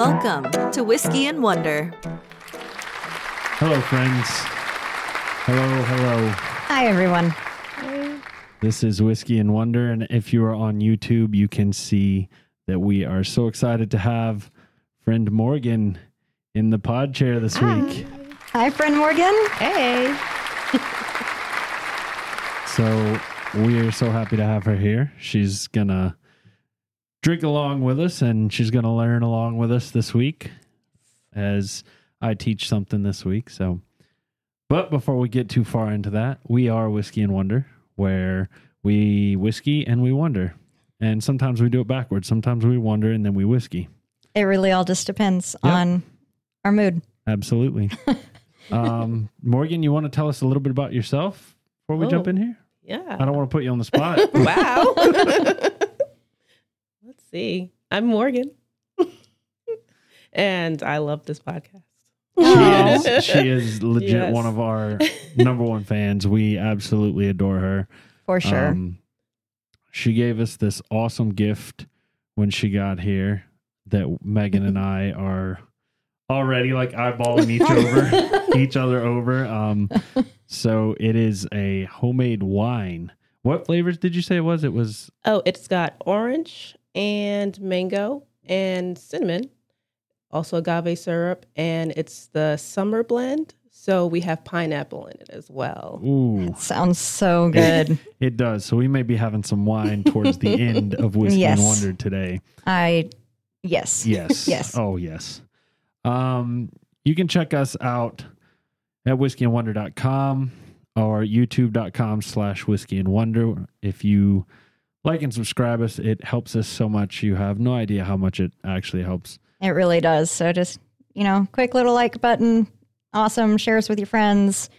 Welcome to Whiskey and Wonder. Hello, friends. Hello, hello. Hi, everyone. This is Whiskey and Wonder. And if you are on YouTube, you can see that we are so excited to have friend Morgan in the pod chair this week. Hi, friend Morgan. Hey. So we are so happy to have her here. She's going to drink along with us and she's going to learn along with us this week as I teach something this week. So, but before we get too far into that, we are Whiskey and Wonder, where we whiskey and we wonder. And sometimes we do it backwards. Sometimes we wonder and then we whiskey. It really all just depends Yep. on our mood. Absolutely. um, Morgan, you want to tell us a little bit about yourself before we jump Oh. in here? Yeah. I don't want to put you on the spot. wow. Let's see. I'm Morgan. and I love this podcast. She is, she is legit Yes. one of our number one fans. We absolutely adore her. For sure. Um, she gave us this awesome gift when she got here that Megan and I are already like eyeballing each over each other over. Um, so it is a homemade wine. What flavors did you say it was? It was Oh, it's got orange and mango and cinnamon, also agave syrup, and it's the summer blend. So we have pineapple in it as well. ooh, Sounds so good. it does. So we may be having some wine towards the end of Whiskey Yes. and Wonder today. I, yes. Yes. Yes. Oh, yes. Um, you can check us out at whiskeyandwonder.com or youtube.com slash whiskey and wonder. If you like and subscribe us, it helps us so much. You have no idea how much it actually helps. It really does. So just, you know, quick little like button. Awesome. Share us with your friends.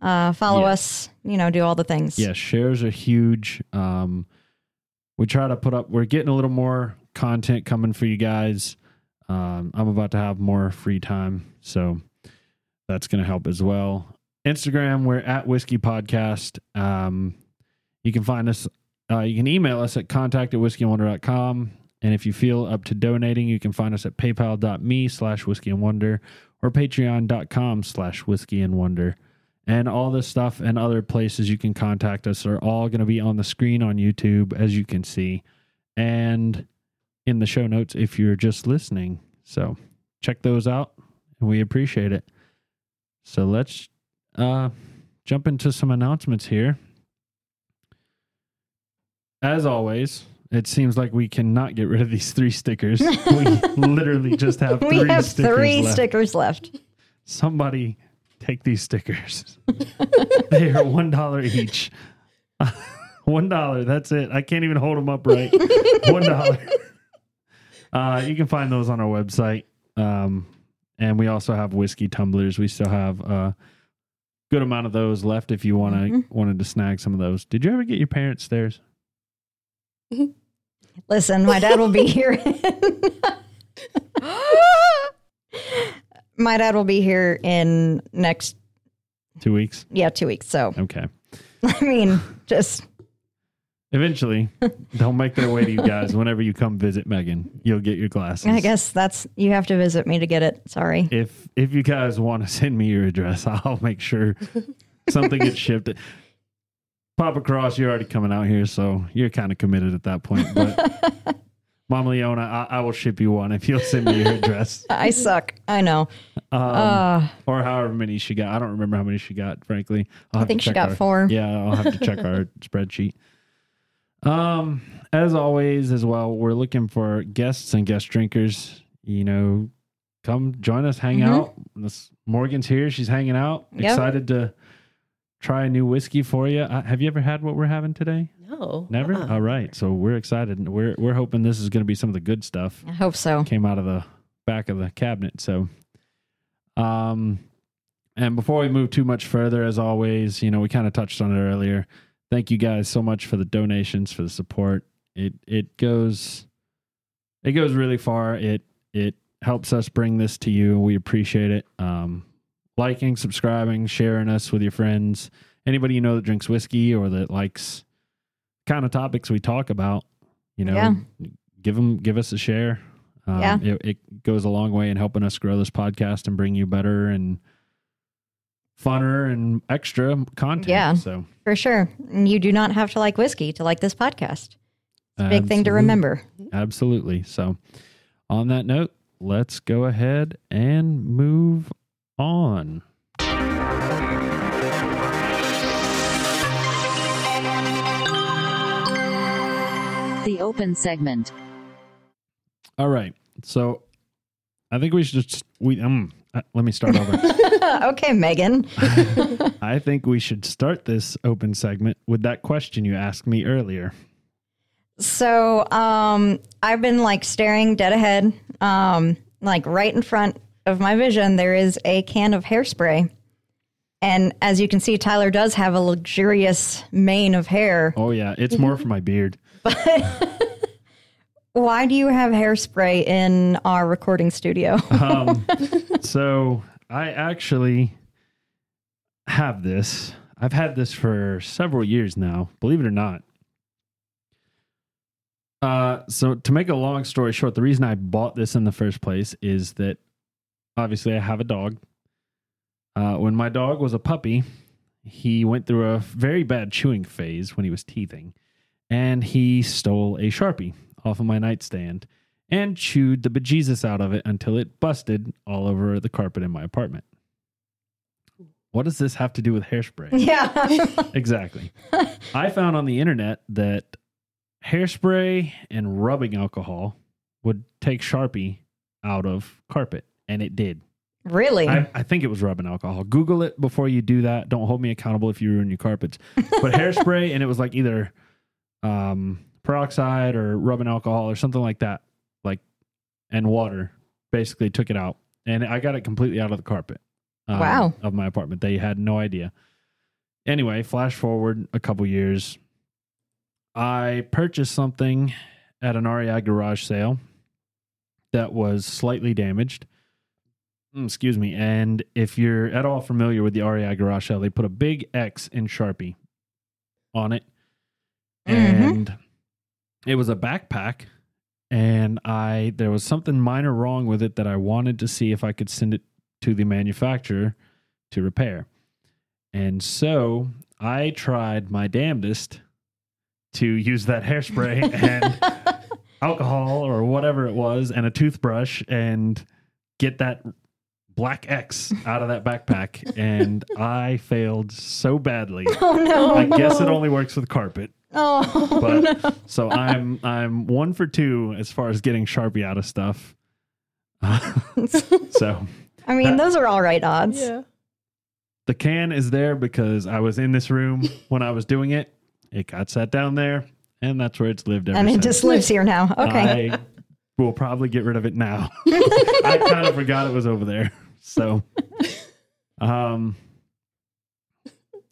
Uh, follow Yeah. us. You know, do all the things. Yeah, shares are huge. Um, we try to put up, we're getting a little more content coming for you guys. Um, I'm about to have more free time, so that's going to help as well. Instagram, we're at Whiskey Podcast. Um, you can find us, uh, you can email us at contact at whiskeyandwonder.com. And if you feel up to donating, you can find us at paypal.me slash whiskey and wonder or patreon.com slash whiskey and wonder. And all this stuff and other places you can contact us are all going to be on the screen on YouTube, as you can see, and in the show notes if you're just listening. So check those out, and we appreciate it. So let's uh, jump into some announcements here. As always, it seems like we cannot get rid of these three stickers. we literally just have We three have stickers three left stickers left. somebody take these stickers. they are one dollar each. one dollar. That's it. I can't even hold them up right. one dollar. Uh, you can find those on our website. Um, and we also have whiskey tumblers. We still have a good amount of those left if you want to Mhm. wanted to snag some of those. Did you ever get your parents stairs? Listen, my dad will be here. my dad will be here in next, Two weeks. yeah, two weeks. So, Okay. I mean, just Eventually, they'll make their way to you guys whenever you come visit Megan. You'll get your glasses. I guess that's you have to visit me to get it. Sorry. if if you guys want to send me your address, I'll make sure something gets shipped. Papa Cross, you're already coming out here, so you're kind of committed at that point. But Mama Leona, I, I will ship you one if you'll send me your address, I suck. I know. um, Uh, or however many she got. I don't remember how many she got, frankly. I think she got our- four. Yeah, I'll have to check our spreadsheet. Um, as always, as well, we're looking for guests and guest drinkers. You know, come join us, hang Mhm. out. This Morgan's here; she's hanging out. Yep. Excited to try a new whiskey for you. Uh, have you ever had what we're having today? No. Never. uh-uh. All right, so we're excited. We're we're hoping this is going to be some of the good stuff I hope so. came out of the back of the cabinet. So, um, and before we move too much further, as always, you know, we kind of touched on it earlier. Thank you guys so much for the donations, for the support. It it goes, it goes really far. It it helps us bring this to you. We appreciate it. Um, liking, subscribing, sharing us with your friends. Anybody you know that drinks whiskey or that likes kind of topics we talk about, you know, Yeah. give them give us a share. Um, Yeah. it, it goes a long way in helping us grow this podcast and bring you better and funner and extra content. Yeah. So For sure. You do not have to like whiskey to like this podcast. It's a big thing to remember. Absolutely. So, on that note, let's go ahead and move on. The open segment. All right. So, I think we should just we um uh, let me start over. okay, Megan. I think we should start this open segment with that question you asked me earlier. So, um, I've been like staring dead ahead. Um, like right in front of my vision, there is a can of hairspray. And as you can see, Tyler does have a luxurious mane of hair. Oh yeah, it's more for my beard. But why do you have hairspray in our recording studio? Um, so I actually have this. I've had this for several years now, believe it or not. Uh, so to make a long story short, the reason I bought this in the first place is that obviously I have a dog. Uh, when my dog was a puppy, he went through a very bad chewing phase when he was teething, and he stole a sharpie off of my nightstand and chewed the bejesus out of it until it busted all over the carpet in my apartment. What does this have to do with hairspray? yeah. exactly. I found on the internet that hairspray and rubbing alcohol would take Sharpie out of carpet, and it did. really? I, I think it was rubbing alcohol. Google it before you do that. Don't hold me accountable if you ruin your carpets. But hairspray, and it was like either um, peroxide or rubbing alcohol or something like that, like and water. Basically, took it out, and I got it completely out of the carpet. um, Wow. Of my apartment, they had no idea. Anyway, flash forward a couple years. I purchased something at an REI garage sale that was slightly damaged. Mm, Excuse me. And if you're at all familiar with the REI garage sale, they put a big X in Sharpie on it. Mhm. And it was a backpack. And I there was something minor wrong with it that I wanted to see if I could send it to the manufacturer to repair. And so I tried my damnedest to use that hairspray and alcohol or whatever it was and a toothbrush and get that black X out of that backpack. and I failed so badly. oh no. I guess it only works with carpet. Oh, But no. so I'm I'm one for two as far as getting Sharpie out of stuff. so I mean, those are all right odds. Yeah. the can is there because I was in this room when I was doing it. It got set down there, and that's where it's lived ever And it since. just lives here now. Okay. I will probably get rid of it now. I kind of forgot it was over there. So, um,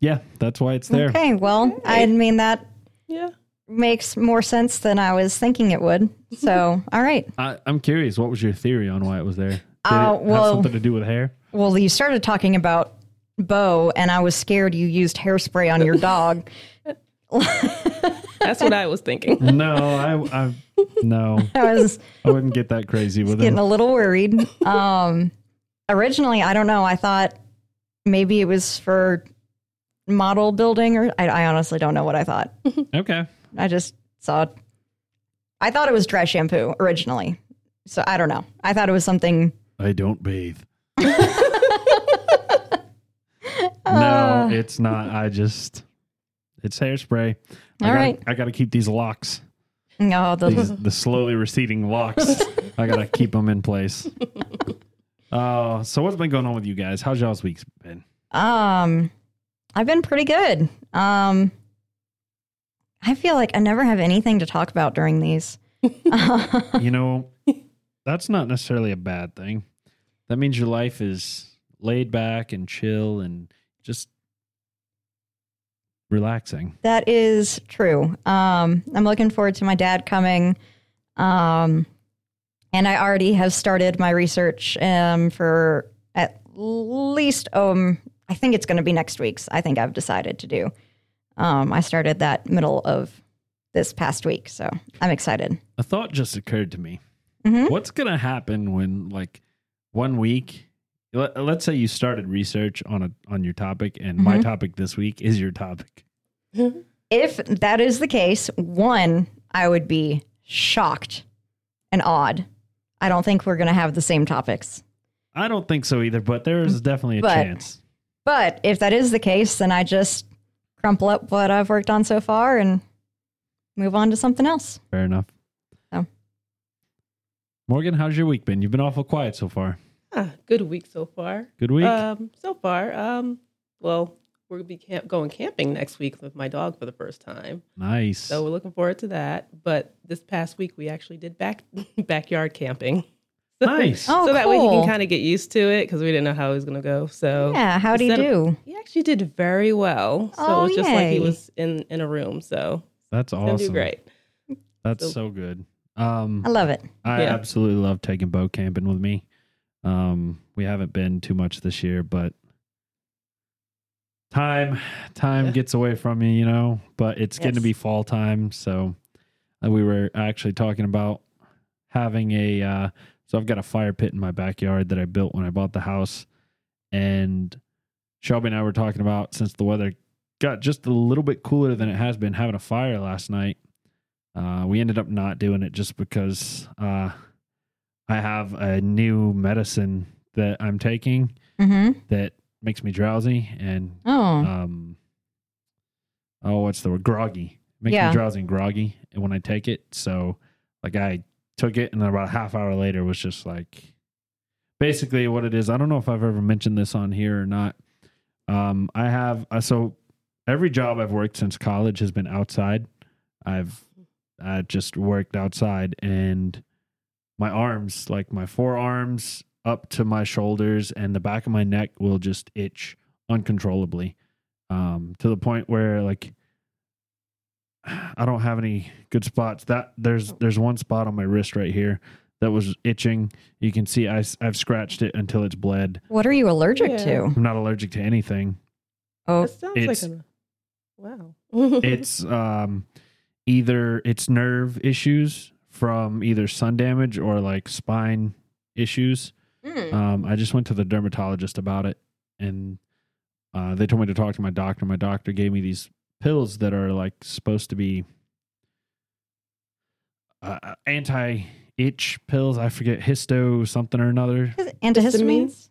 yeah, that's why it's there. Okay. Well, I mean, that Yeah. makes more sense than I was thinking it would. So, all right. I, I'm curious, what was your theory on why it was there? Did Uh, it have well- something to do with hair? Well, you started talking about Bo, and I was scared you used hairspray on your dog. That's what I was thinking. No, I, I, no, I was I wouldn't get that crazy with it. getting him. a little worried. Um, originally, I don't know. I thought maybe it was for model building, or I, I honestly don't know what I thought. Okay, I just saw. I thought it was dry shampoo originally, so I don't know. I thought it was something. I don't bathe. Uh. no, it's not. I just, it's hairspray. I All gotta, right. I got to keep these locks. No, the, these, the slowly receding locks. I gotta keep them in place. Uh, so what's been going on with you guys? How's y'all's weeks been? Um, I've been pretty good. Um, I feel like I never have anything to talk about during these. You know, that's not necessarily a bad thing. That means your life is laid back and chill and just relaxing. That is true. Um, I'm looking forward to my dad coming. Um, and I already have started my research um, for at least, um, I think it's going to be next week's. I think I've decided to do. Um, I started that middle of this past week, so I'm excited. A thought just occurred to me. Mhm. What's gonna happen when like one week? Let, let's say you started research on a on your topic, and my Mhm. topic this week is your topic. If that is the case, one, I would be shocked and awed. I don't think we're going to have the same topics. I don't think so either, but there is definitely a But- chance. But if that is the case, then I just crumple up what I've worked on so far and move on to something else. Fair enough. Oh. Morgan, how's your week been? You've been awful quiet so far. Ah, good week so far. Good week. Um, so far, um, well, we're gonna be camp- going camping next week with my dog for the first time, nice. so we're looking forward to that. But this past week, we actually did back backyard camping. nice. Oh, so that way he can kind of get used to it because we didn't know how it was gonna go. So Yeah, how do you instead of- do? he actually did very well. So Oh, it was just like he was in in a room. So That's he's gonna awesome. do great. That's So- so good. Um, I love it. I Yeah. absolutely love taking Bo camping with me. Um, we haven't been too much this year, but time time gets away from you, you know. But it's getting to be fall time, so uh, we were actually talking about having a. Uh, so I've got a fire pit in my backyard that I built when I bought the house, and Shelby and I were talking about since the weather got just a little bit cooler than it has been, having a fire last night. Uh, we ended up not doing it just because uh, I have a new medicine that I'm taking Mm-hmm. that makes me drowsy and Oh, um oh what's the word? Groggy. Makes Yeah. me drowsy and groggy when I take it. So like I took it and then about a half hour later was just like basically what it is I don't know if I've ever mentioned this on here or not. Um I have uh, so every job I've worked since college has been outside. I've I just worked outside and my arms like my forearms up to my shoulders and the back of my neck will just itch uncontrollably um to the point where like I don't have any good spots that there's there's one spot on my wrist right here that was itching you can see I, I've scratched it until it's bled what are you allergic Yeah. to? i'm not allergic to anything Oh, That sounds it's- like a wow. it's um either it's nerve issues from either sun damage or like spine issues mm. Um, I just went to the dermatologist about it, and uh, they told me to talk to my doctor. My doctor gave me these pills that are like supposed to be uh, anti itch pills. I forget histo something or another. Antihistamines?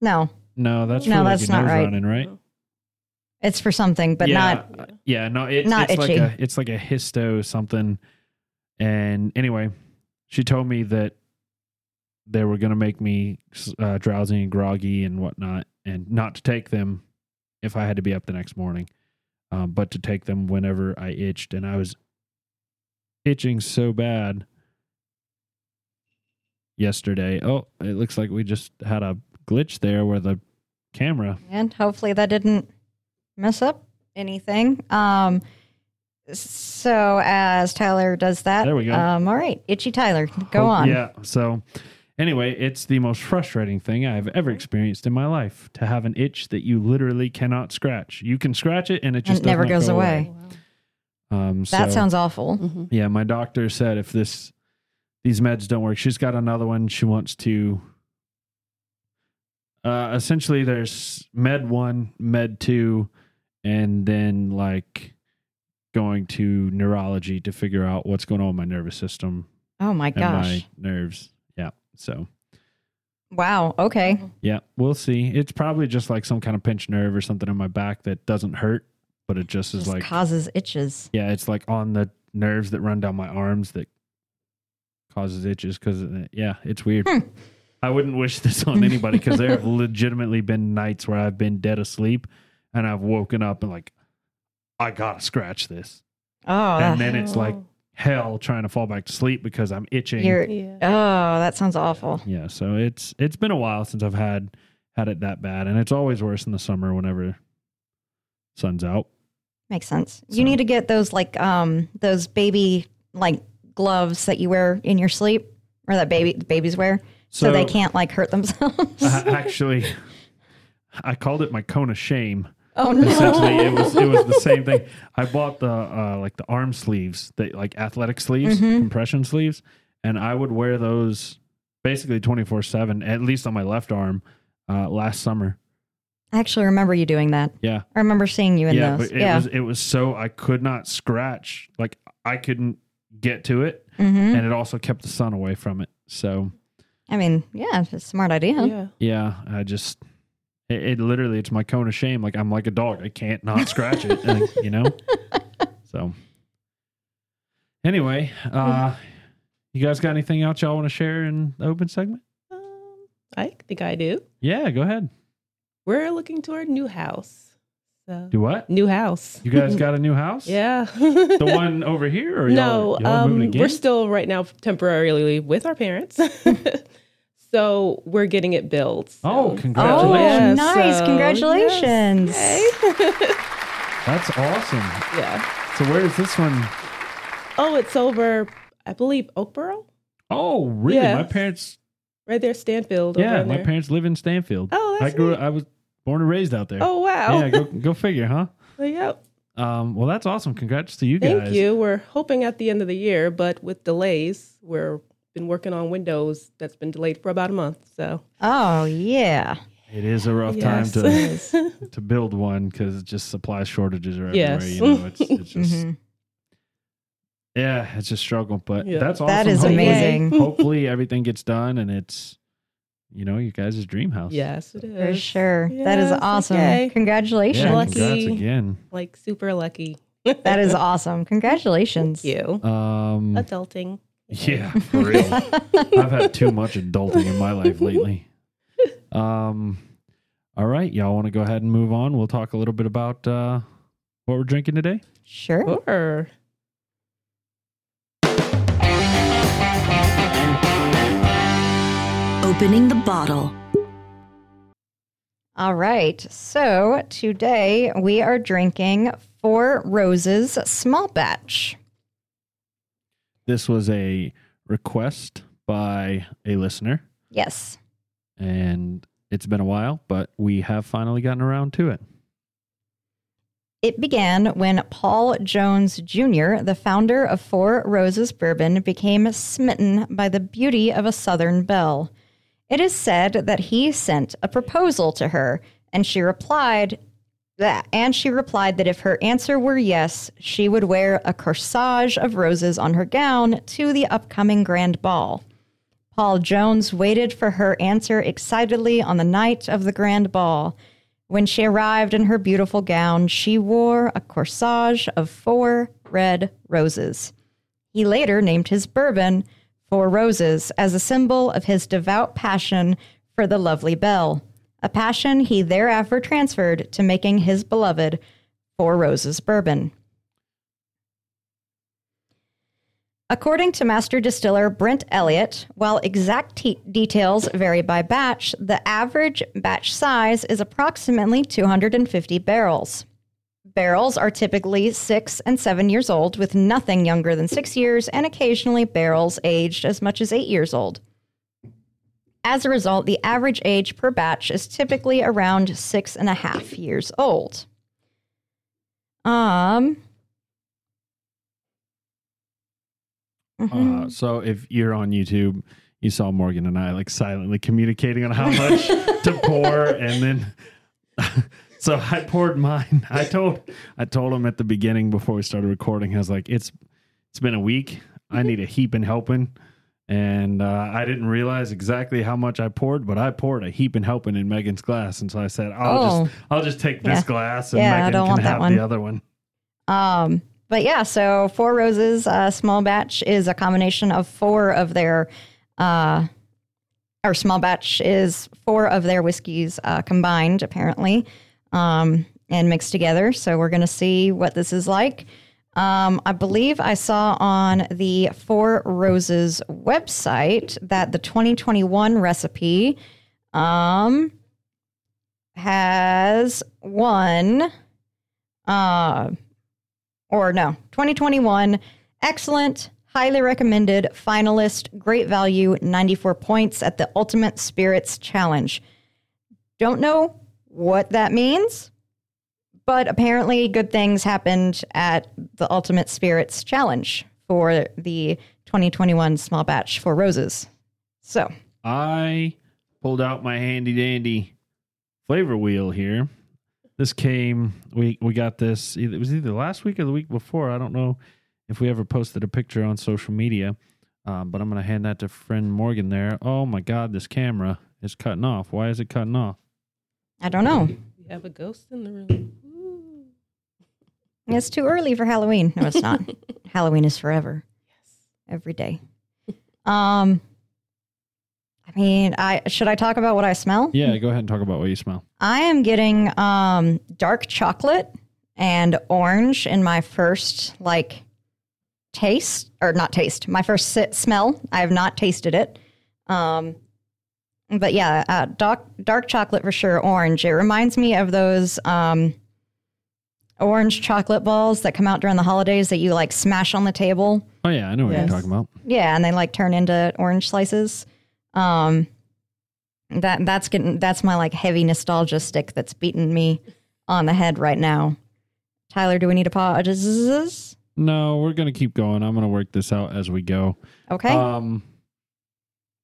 No, No, that's No, for like that's not right. running, right? it's for something, but yeah, not. uh, yeah. No, it, not it's like itchy. a it's like a histo something. And anyway, she told me that they were going to make me uh, drowsy and groggy and whatnot, and not to take them if I had to be up the next morning, um, but to take them whenever I itched, and I was itching so bad yesterday. Oh, it looks like we just had a glitch there where the camera. And hopefully that didn't mess up anything. Um, so as Tyler does that, There we go. Um, all right, itchy Tyler, go Oh, on. Yeah. So, anyway, it's the most frustrating thing I've ever experienced in my life to have an itch that you literally cannot scratch. You can scratch it and it just And it never goes go away. Um, That sounds awful. Mhm. Yeah, my doctor said if this these meds don't work, she's got another one. She wants to. Uh, essentially, there's med one, med two, and then like going to neurology to figure out what's going on with my nervous system Oh my and gosh! my nerves. So Wow. Okay. yeah, we'll see. It's probably just like some kind of pinched nerve or something in my back that doesn't hurt, but it just is Just like causes itches. yeah, it's like on the nerves that run down my arms that causes itches. Because yeah, it's weird. Hmm. I wouldn't wish this on anybody because there have legitimately been nights where I've been dead asleep and I've woken up and like I gotta scratch this, Oh, and then it's like hell trying to fall back to sleep because I'm itching. you're. Yeah. Oh, that sounds awful. Yeah, so it's it's been a while since I've had had it that bad, and it's always worse in the summer whenever sun's out. Makes sense. So- You need to get those like um those baby like gloves that you wear in your sleep, or that baby babies wear, so, they can't like hurt themselves. I- actually, I called it my cone of shame. Oh no! Essentially, it was it was the same thing. I bought the uh, like the arm sleeves, the like athletic sleeves, Mhm. compression sleeves, and I would wear those basically twenty four seven, at least on my left arm, uh, last summer. I actually remember you doing that. Yeah, I remember seeing you in yeah, those. but it yeah. was it was so I could not scratch, like I couldn't get to it, hmm and it also kept the sun away from it. So I mean, yeah, it's a smart idea. Yeah. yeah, I just it, it literally it's my cone of shame. Like I'm like a dog, I can't not scratch it, and, you know. So anyway, uh, you guys got anything else y'all want to share in the open segment? Um, I think I do. Yeah, go ahead. We're looking to our new house. So Do what? new house. You guys got a new house? yeah. The one over here, or no, y'all, y'all moving um, again? we're still right now temporarily with our parents. so we're getting it built. so- Oh, Oh, congratulations! nice. so, Congratulations. yes. Yay. That's awesome. yeah. So where is this one? Oh, it's over, I believe, Oakboro? Oh, really? Yeah. My parents. Right there, Stanfield. Yeah, over my there. parents live in Stanfield. Oh, I grew. neat. I was born and raised out there. Oh, wow. yeah. Go go figure, huh? Yep. Um. Well, that's awesome. Congrats to you guys. Thank you. We're hoping at the end of the year, but with delays, we're been working on Windows that's been delayed for about a month. So Oh, yeah. It is a rough Yes. time to to build one because just supply shortages are everywhere. Yes. You know, it's it's just Mhm. yeah, it's a struggle. But Yeah. that's awesome. That is Hopefully- amazing. Hopefully, everything gets done and it's you know you guys' dream house. yes, it is For sure. that is awesome. yay. Congratulations. Yeah, Lucky. congrats again. Like super lucky. That is awesome. Congratulations. Thank you. Um, Adulting. Yeah, for real. I've had too much adulting in my life lately. Um, all right, y'all want to go ahead and move on? We'll talk a little bit about uh, what we're drinking today. Sure. Sure. Opening the bottle. All right. So today we are drinking Four Roses Small Batch. This was a request by a listener, Yes. and it's been a while, but we have finally gotten around to it. It began when Paul Jones Jr., the founder of Four Roses Bourbon, became smitten by the beauty of a Southern belle. It is said that he sent a proposal to her, and she replied that, and she replied that if her answer were yes, she would wear a corsage of roses on her gown to the upcoming grand ball. Paul Jones waited for her answer excitedly on the night of the grand ball. When she arrived in her beautiful gown, she wore a corsage of four red roses. He later named his bourbon Four Roses as a symbol of his devout passion for the lovely Belle, a passion he thereafter transferred to making his beloved Four Roses bourbon. According to master distiller Brent Elliott, while exact te- details vary by batch, the average batch size is approximately 250 barrels. Barrels are typically six and seven years old, with nothing younger than six years, and occasionally barrels aged as much as eight years old. As a result, the average age per batch is typically around six and a half years old. Um. Uh, so if you're on YouTube, you saw Morgan and I like silently communicating on how much to pour, and then so I poured mine. I told I told him at the beginning before we started recording. I was like, "It's it's been a week. I need a heap and helping." And uh, I didn't realize exactly how much I poured, but I poured a heap and helping in Megan's glass, and so I said, "I'll Oh. just I'll just take this Yeah. glass, and Yeah, I Megan don't can want that have one. the other one." Um, but yeah, so Four Roses uh, small batch is a combination of four of their, uh, or small batch is four of their whiskeys uh, combined, apparently, um, and mixed together. So we're going to see what this is like. Um, I believe I saw on the Four Roses website that the 2021 recipe um, has one uh, or no, 2021, excellent, highly recommended, finalist, great value, 94 points at the Ultimate Spirits Challenge. Don't know what that means, but apparently good things happened at the Ultimate Spirits Challenge for the 2021 small batch Four Roses. So, I pulled out my handy dandy flavor wheel here. This came we we got this it was either last week or the week before. I don't know if we ever posted a picture on social media. Um, but I'm gonna hand that to friend Morgan there. Oh my god, this camera is cutting off. Why is it cutting off? I don't know. We have a ghost in the room. Ooh. It's too early for Halloween. No, it's not. Halloween is forever. Yes. Every day. Um I mean, I should I talk about what I smell? Yeah, go ahead and talk about what you smell. I am getting um dark chocolate and orange in my first like taste or not taste, my first sit smell. I have not tasted it. Um but yeah, uh, dark dark chocolate for sure, orange. It reminds me of those um orange chocolate balls that come out during the holidays that you like smash on the table. Oh yeah, I know what Yes. you're talking about. Yeah, and they like turn into orange slices. Um that that's getting that's my like heavy nostalgia stick that's beating me on the head right now. Tyler, do we need a pause? No, we're gonna keep going. I'm gonna work this out as we go. Okay. Um,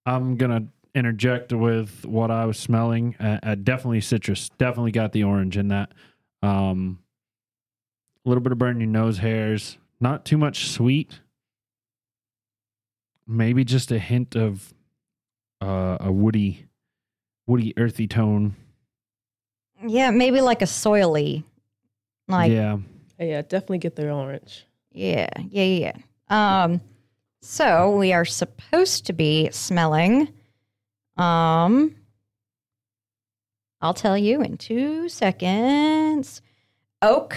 I'm gonna interject with what I was smelling. Uh, uh, definitely citrus. Definitely got the orange in that. Um, a little bit of burn your nose hairs. Not too much sweet. Maybe just a hint of uh, a woody, woody, earthy tone. yeah, maybe like a soily. Like yeah, Yeah, definitely get the orange. Yeah, yeah, yeah. yeah. Um, so we are supposed to be smelling. Um, I'll tell you in two seconds. Oak.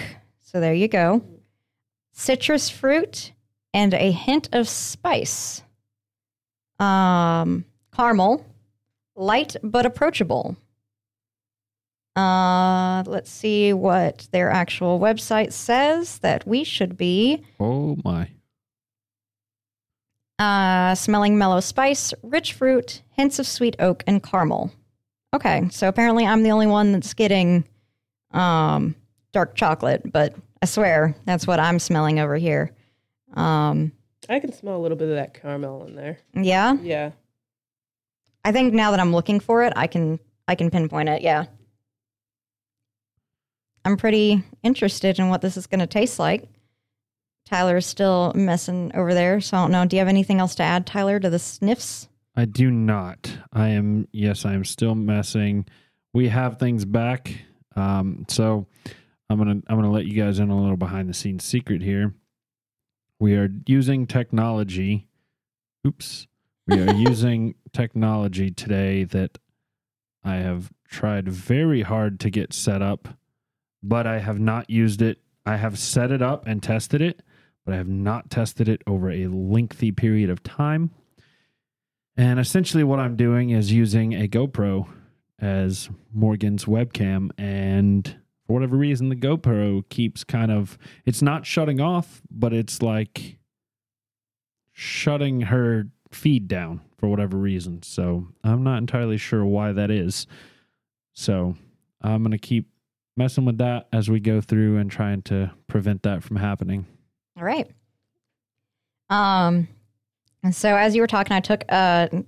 So there you go. Citrus fruit and a hint of spice. Um, caramel, light but approachable. Uh, let's see what their actual website says that we should be Oh my. uh, smelling mellow spice, rich fruit, hints of sweet oak, and caramel. Okay, so apparently I'm the only one that's getting um, dark chocolate, but I swear that's what I'm smelling over here. Um, I can smell a little bit of that caramel in there. yeah, Yeah. I think now that I'm looking for it, I can I can pinpoint it. Yeah, I'm pretty interested in what this is going to taste like. Tyler is still messing over there, so I don't know. Do you have anything else to add, Tyler, to the sniffs? I do not. I am yes, I am still messing. We have things back. Um, so I'm gonna I'm gonna let you guys in a little behind the scenes secret here. We are using technology. Oops. We are using technology today that I have tried very hard to get set up, but I have not used it. I have set it up and tested it, but I have not tested it over a lengthy period of time. And essentially, what I'm doing is using a GoPro as Morgan's webcam. And for whatever reason, the GoPro keeps kind of, it's not shutting off, but it's like shutting her feed down for whatever reason. So I'm not entirely sure why that is. So I'm going to keep messing with that as we go through and trying to prevent that from happening. All right. Um, and so as you were talking, I took a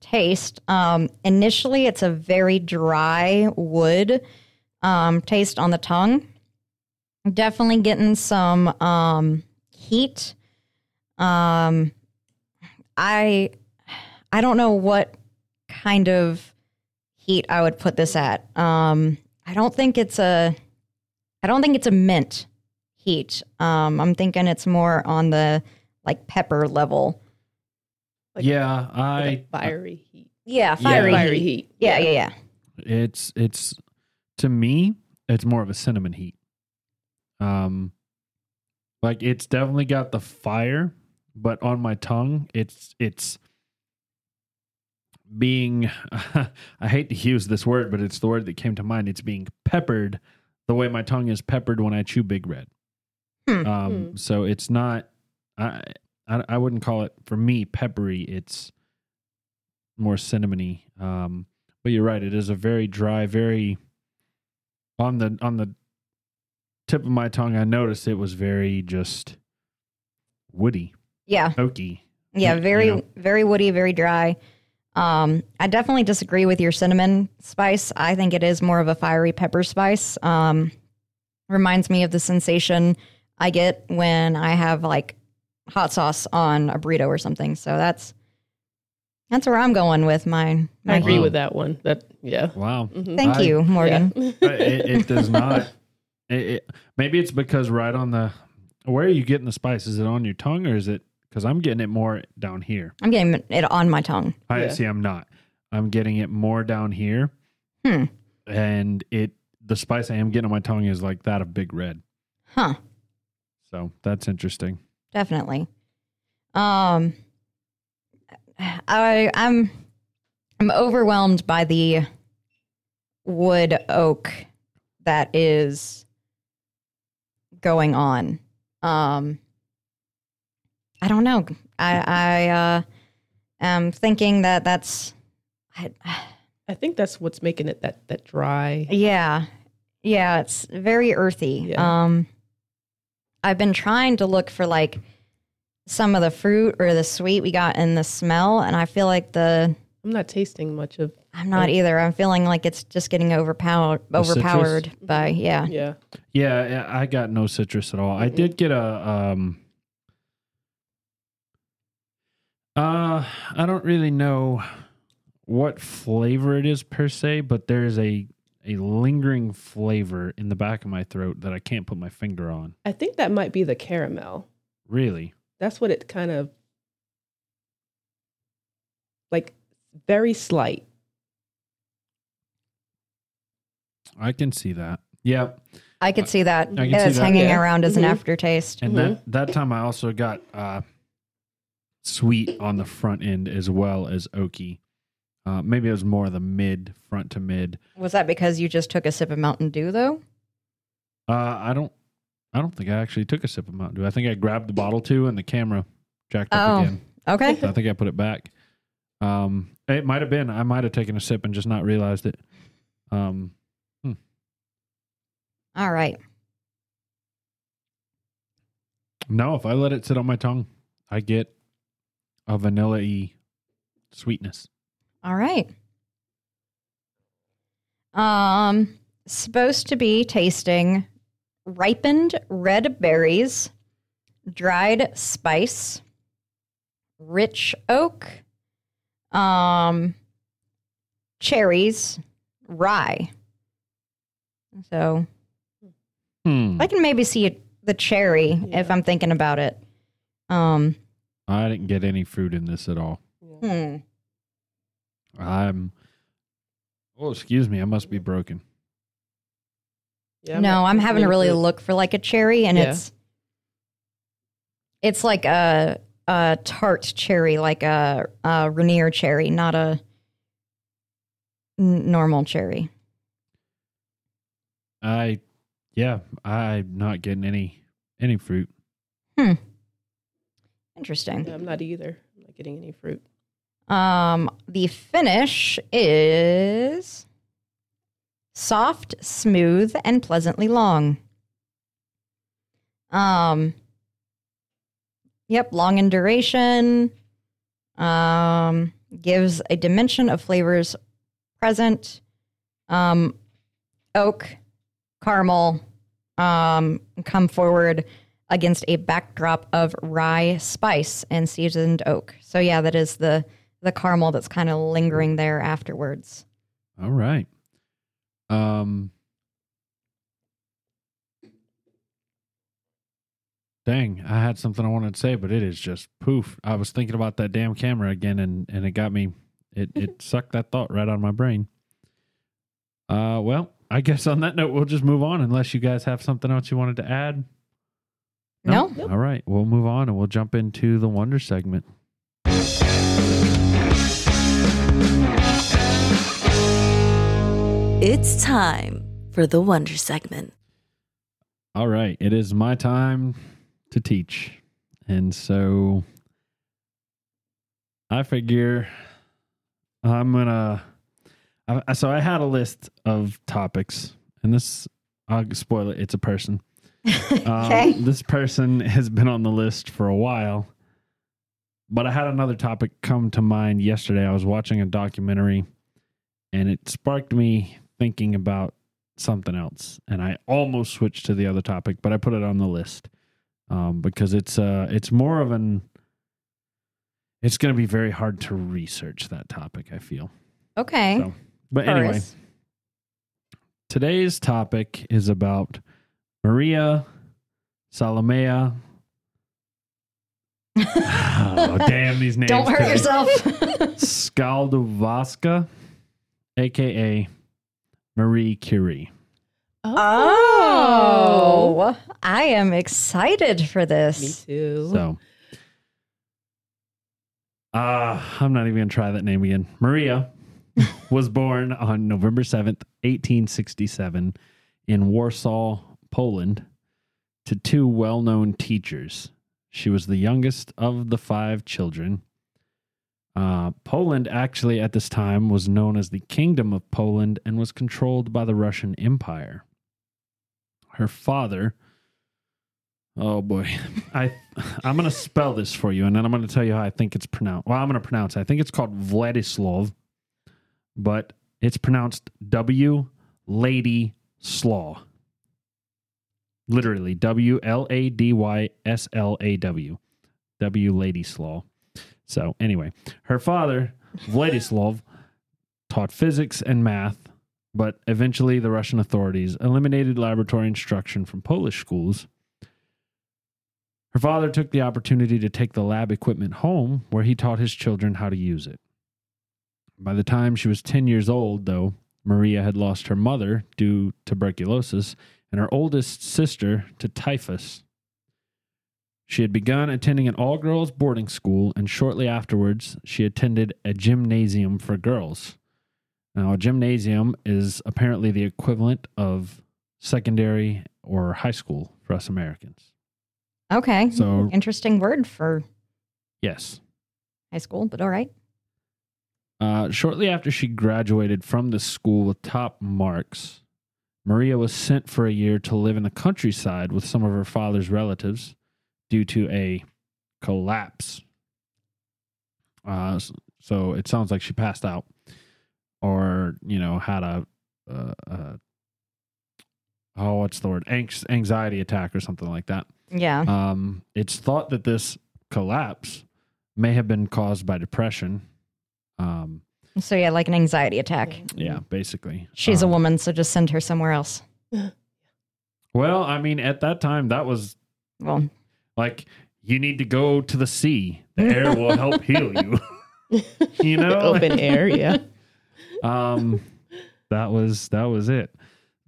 taste. Um, initially, it's a very dry wood um, taste on the tongue. Definitely getting some um, heat. Um, I I don't know what kind of heat I would put this at. Um, I don't think it's a I don't think it's a mint heat. Um, I'm thinking it's more on the like pepper level. Like- yeah, Like I a fiery heat. Yeah, fiery, fiery heat. heat. Yeah, yeah, yeah. it's it's to me it's more of a cinnamon heat. Um like it's definitely got the fire but on my tongue it's it's being i hate to use this word but it's the word that came to mind. It's being peppered the way my tongue is peppered when i chew big red. Hmm. um Hmm. so it's not I, I i wouldn't call it for me peppery. It's more cinnamony. Um but you're right. It is a very dry very on the on the tip of my tongue i noticed it was very just woody Yeah, oaky. yeah, You very know. very woody, very dry. Um, I definitely disagree with your cinnamon spice. I think it is more of a fiery pepper spice. Um, reminds me of the sensation I get when I have like hot sauce on a burrito or something. So that's that's where I'm going with mine. I my agree. Wow. with that one. That yeah. Wow. Mhm. Thank I- you, Morgan. Yeah. It, it does not. It, it, maybe it's because right on the. Where are you getting the spice? Is it on your tongue or is it? Because I'm getting it more down here. I'm getting it on my tongue. I Yeah. see. I'm not. I'm getting it more down here, Hmm. and it the spice I am getting on my tongue is like that of Big Red. Huh. So that's interesting. definitely. Um, I I'm I'm overwhelmed by the wood oak that is going on. Um, I don't know. I I uh, am thinking that that's I, I think that's what's making it that that dry. yeah, yeah. It's very earthy. Yeah. Um, I've been trying to look for like some of the fruit or the sweet we got in the smell, and I feel like the I'm not tasting much of. I'm not either. I'm feeling like it's just getting overpowered, overpowered by yeah. Yeah. Yeah, yeah, I got no citrus at all. I did get a um uh I don't really know what flavor it is per se, but there's a a lingering flavor in the back of my throat that I can't put my finger on. I think that might be the caramel. Really? That's what it kind of like very slight. I can see that. Yeah. I could see that. I can see it's that. hanging Yeah. around as an Mhm. aftertaste. And that that time I also got uh sweet on the front end as well as oaky. Uh, maybe it was more the mid, front to mid. Was that because you just took a sip of Mountain Dew though? Uh, I don't. I don't think I actually took a sip of Mountain Dew. I think I grabbed the bottle too, and the camera jacked up Oh. again. Okay. So I think I put it back. Um, it might have been. I might have taken a sip and just not realized it. Um, All right. no, if I let it sit on my tongue, I get a vanilla-y sweetness. All right. Um, supposed to be tasting ripened red berries, dried spice, rich oak, um, cherries, rye. So Hmm. I can maybe see the cherry if I'm thinking about it. Um, I didn't get any fruit in this at all. hmm. I'm. Oh, excuse me. I must be broken. Yeah, no, not I'm having to really anything. look for like a cherry, and Yeah. it's it's like a a tart cherry, like a, a Rainier cherry, not a n- normal cherry. I, yeah, I'm not getting any any fruit. Hmm. Interesting. Yeah, I'm not either. I'm not getting any fruit. Um, the finish is soft, smooth, and pleasantly long. Um, yep, long in duration. Um, gives a dimension of flavors present. Um, oak, caramel, um, come forward against a backdrop of rye spice and seasoned oak. So yeah, that is the the caramel that's kind of lingering there afterwards. All right. Um. Dang, I had something I wanted to say, but it is just poof. I was thinking about that damn camera again, and and it got me. It it sucked that thought right out of my brain. Uh, well, I guess on that note, we'll just move on, unless you guys have something else you wanted to add. No? All right, we'll move on, and we'll jump into the wonder segment. It's time for the Wonder segment. All right, it is my time to teach. And so I figure I'm going to so I had a list of topics and this I'll spoil it, it's a person. okay. Um, this person has been on the list for a while. but I had another topic come to mind yesterday. I was watching a documentary and it sparked me thinking about something else. And I almost switched to the other topic, but I put it on the list um, because it's uh, it's more of an it's going to be very hard to research that topic. I feel. Okay. So, but anyway, today's topic is about Maria Salomea. oh, damn these names! Don't hurt yourself. Skaldovaska, aka Marie Curie. oh, I am excited for this. me too. So, uh, I'm not even going to try that name again. Maria was born on November 7th, 1867, in Warsaw, Poland, to two well known teachers. She was the youngest of the five children. Uh, Poland, actually, at this time, was known as the Kingdom of Poland and was controlled by the Russian Empire. Her father, oh boy, I I'm gonna spell this for you, and then I'm gonna tell you how I think it's pronounced. Well, I'm gonna pronounce it. I think it's called Vladislav, but it's pronounced W Lady Slaw. Literally W L A D Y S L A W. W Lady Slaw. So anyway, her father, Vladislav, taught physics and math, but eventually the Russian authorities eliminated laboratory instruction from Polish schools. Her father took the opportunity to take the lab equipment home, where he taught his children how to use it. By the time she was 10 years old, though, Maria had lost her mother due to tuberculosis and her oldest sister to typhus. She had begun attending an all girls boarding school, and shortly afterwards, she attended a gymnasium for girls. Now, a gymnasium is apparently the equivalent of secondary or high school for us Americans. Okay. So- interesting word for Yes. high school, but all right. Uh, shortly after she graduated from the school with top marks, Maria was sent for a year to live in the countryside with some of her father's relatives due to a collapse. Uh, so it sounds like she passed out, or you know had a, uh, uh, oh, what's the word? Anx- anxiety attack or something like that. Yeah. Um, it's thought that this collapse may have been caused by depression. Um, So yeah, like an anxiety attack. yeah, basically. She's a Um, woman, so just send her somewhere else. Well, I mean, at that time, that was Well, like you need to go to the sea. The air will help heal you. you know, Open air, yeah. um, that was that was it.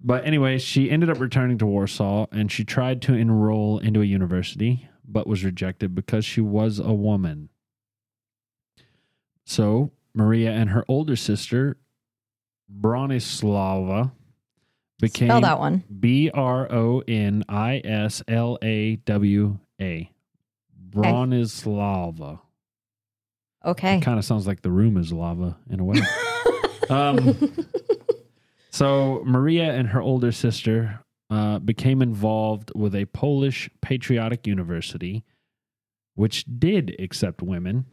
But anyway, she ended up returning to Warsaw, and she tried to enroll into a university, but was rejected because she was a woman. So Maria and her older sister, Bronislava, became spell that one. B R O N I S L A W A. Bronislava. Okay. It kind of sounds like the room is lava in a way. um, so Maria and her older sister uh, became involved with a Polish patriotic university, which did accept women.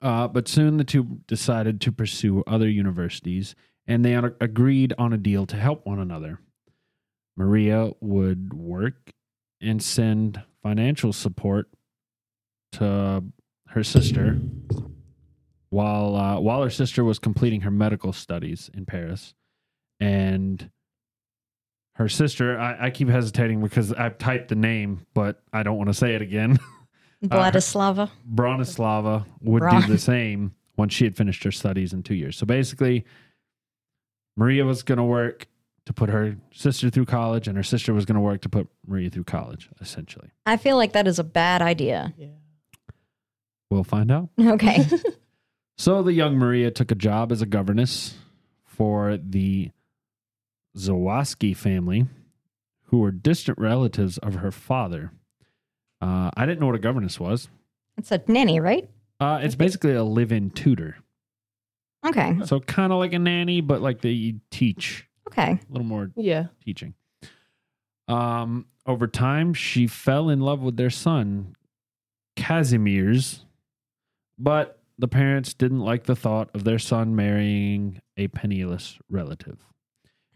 Uh, but soon the two decided to pursue other universities, and they un- agreed on a deal to help one another. Maria would work and send financial support to her sister while uh, while her sister was completing her medical studies in Paris, and her sister. I, I keep hesitating because I've typed the name, but I don't want to say it again. Vladislava. Bronislava would Bron- do the same once she had finished her studies in two years. So basically, Maria was going to work to put her sister through college, and her sister was going to work to put Maria through college. Essentially, I feel like that is a bad idea. yeah. we'll find out. Okay. So the young Maria took a job as a governess for the Zawaski family, who were distant relatives of her father. Uh, I didn't know what a governess was. it's a nanny, right? Uh, it's basically a live-in tutor, Okay. so kind of like a nanny, but like they teach Okay. a little more Yeah. teaching. Um, over time, she fell in love with their son, Kazimierz But the parents didn't like the thought of their son marrying a penniless relative.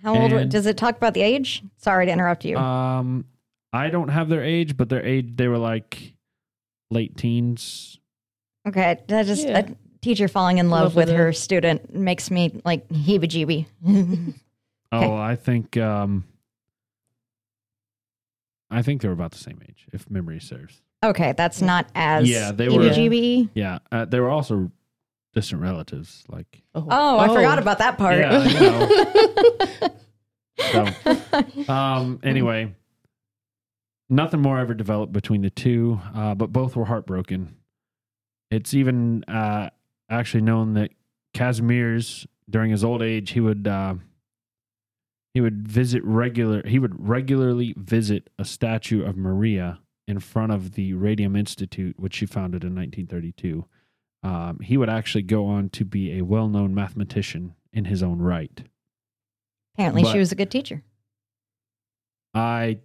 How old does it talk about the age? Sorry to interrupt you. Um, I don't have their age, but their age they were like late teens. okay, that just Yeah. a teacher falling in love, Love with with her student makes me like heebie-jeebie. Okay. Oh, I think um, I think they were about the same age, if memory serves. okay, that's not as Yeah, they were- heebie-jeebie. Yeah, uh, they were also distant relatives. Like, Oh, I forgot about that part. yeah, you know. So, um, anyway, nothing more ever developed between the two, uh, but both were heartbroken. It's even uh, actually known that Kazimierz during his old age he would uh, he would visit regular he would regularly visit a statue of Maria in front of the Radium Institute, which she founded in 1932. Um, he would actually go on to be a well-known mathematician in his own right. Apparently, But- she was a good teacher. I,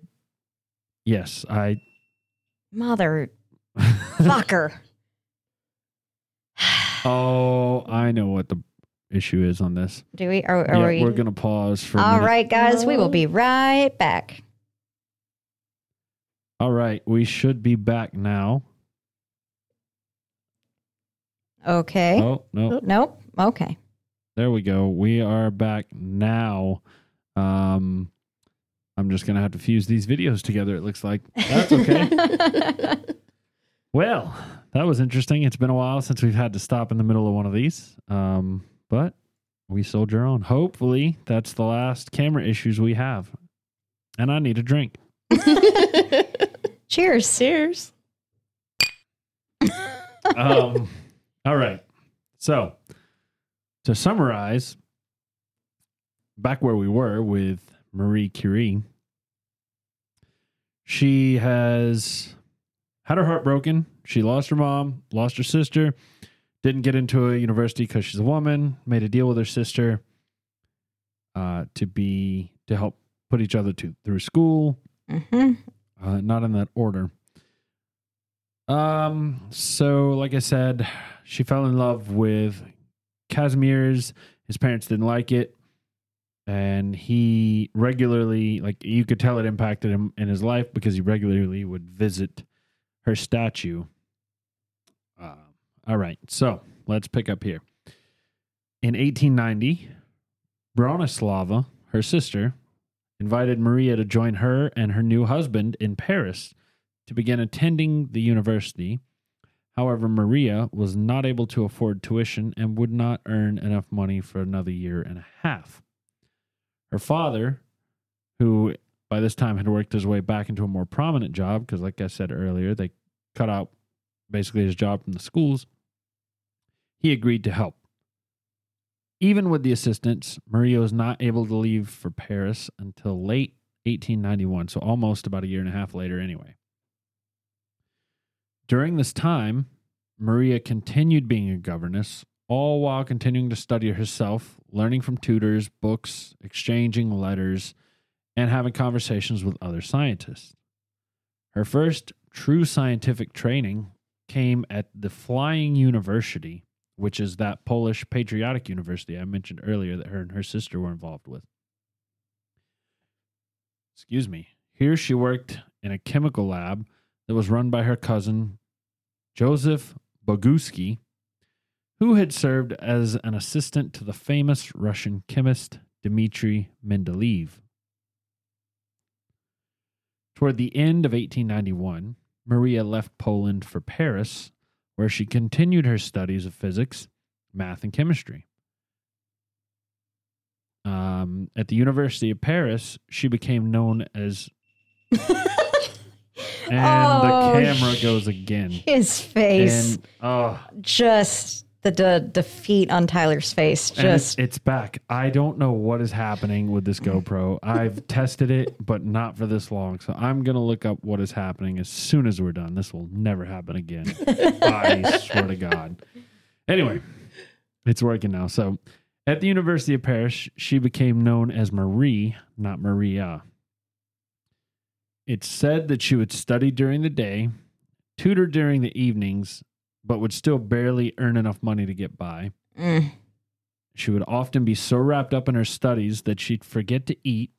yes, I. Mother fucker. oh, I know what the issue is on this. Do we? Are, are yeah, we? we're gonna pause for. a All minute. right, guys, we will be right back. All right, we should be back now. Okay. Oh no, Nope. Okay. there we go. We are back now. Um, I'm just gonna have to fuse these videos together. It looks like that's okay. well, that was interesting. It's been a while since we've had to stop in the middle of one of these. Um, but we soldier on. Hopefully, that's the last camera issues we have. And I need a drink. Cheers. Cheers. Um, all right. So, to summarize, back where we were with Marie Curie, she has had her heart broken. She lost her mom, lost her sister, didn't get into a university because she's a woman, made a deal with her sister uh, to be to help put each other to, through school hmm uh, not in that order. Um, so like I said, she fell in love with Kazimierz. His parents didn't like it, and he regularly, like you could tell, it impacted him in his life because he regularly would visit her statue. All right, so let's pick up here. In 1890, Bronislava, her sister, invited Maria to join her and her new husband in Paris to begin attending the university. However, Maria was not able to afford tuition and would not earn enough money for another year and a half. Her father, who by this time had worked his way back into a more prominent job, because, like I said earlier, they cut out basically his job from the schools, he agreed to help. Even with the assistance, Maria was not able to leave for Paris until late 1891, so almost about a year and a half later, anyway. During this time, Maria continued being a governess, all while continuing to study herself, learning from tutors, books, exchanging letters, and having conversations with other scientists. Her first true scientific training came at the Flying University, which is that Polish patriotic university I mentioned earlier that her and her sister were involved with. Excuse me. Here she worked in a chemical lab that was run by her cousin, Joseph Boguski, who had served as an assistant to the famous Russian chemist Dmitry Mendeleev. Toward the end of 1891, Maria left Poland for Paris, where she continued her studies of physics, math, and chemistry. Um, at the University of Paris, she became known as. and Oh, the camera goes again. His face. And oh, just the de- defeat on Tyler's face. and it's, Just it's back. I don't know what is happening with this GoPro. I've tested it, but not for this long. So I'm gonna look up what is happening as soon as we're done. This will never happen again. I swear to God. Anyway, it's working now. So at the University of Paris, she became known as Marie, not Maria. It's said that she would study during the day, tutor during the evenings, but would still barely earn enough money to get by. Mm. She would often be so wrapped up in her studies that she'd forget to eat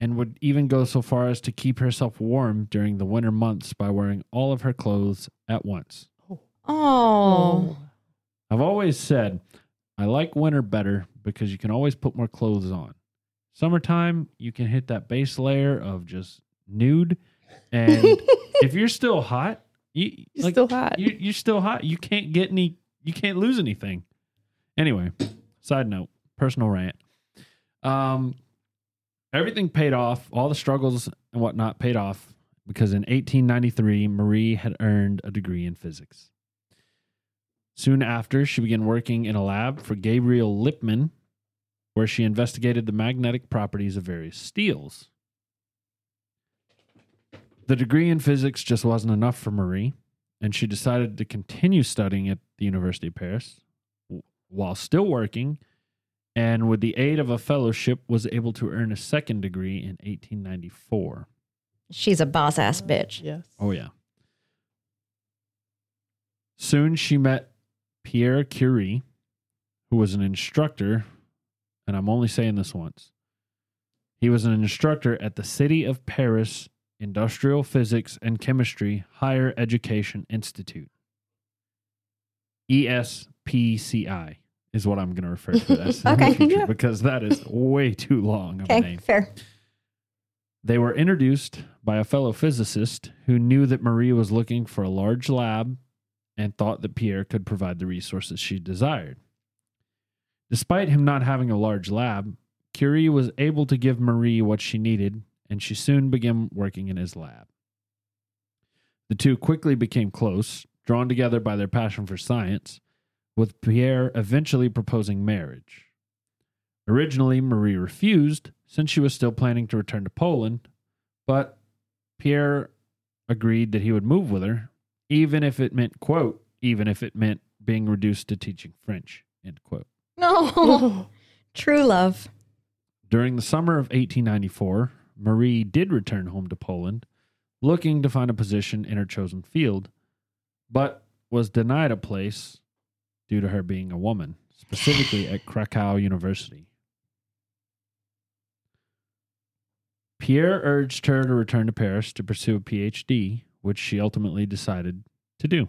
and would even go so far as to keep herself warm during the winter months by wearing all of her clothes at once. Oh. I've always said I like winter better because you can always put more clothes on. Summertime, you can hit that base layer of just nude. And if you're still hot, you, You're like, still hot. You, you're still hot. You can't get any, you can't lose anything. Anyway, side note, personal rant. Um, everything paid off. All the struggles and whatnot paid off because in 1893, Marie had earned a degree in physics. Soon after, she began working in a lab for Gabriel Lippmann, where she investigated the magnetic properties of various steels. The degree in physics just wasn't enough for Marie, and she decided to continue studying at the University of Paris while still working, and with the aid of a fellowship, was able to earn a second degree in 1894. She's a boss ass bitch. Yes. Oh, yeah. Soon she met Pierre Curie, who was an instructor, and I'm only saying this once. He was an instructor at the City of Paris Industrial Physics and Chemistry Higher Education Institute. ESPCI is what I'm going to refer to as Okay. Yeah. because that is way too long of a Okay, name. fair. They were introduced by a fellow physicist who knew that Marie was looking for a large lab and thought that Pierre could provide the resources she desired. Despite him not having a large lab, Curie was able to give Marie what she needed, and she soon began working in his lab. The two quickly became close, drawn together by their passion for science, with Pierre eventually proposing marriage. Originally, Marie refused since she was still planning to return to Poland, but Pierre agreed that he would move with her, even if it meant, quote, even if it meant being reduced to teaching French, end quote. No. True love. During the summer of 1894, Marie did return home to Poland, looking to find a position in her chosen field, but was denied a place due to her being a woman, specifically at Krakow University. Pierre urged her to return to Paris to pursue a PhD, which she ultimately decided to do.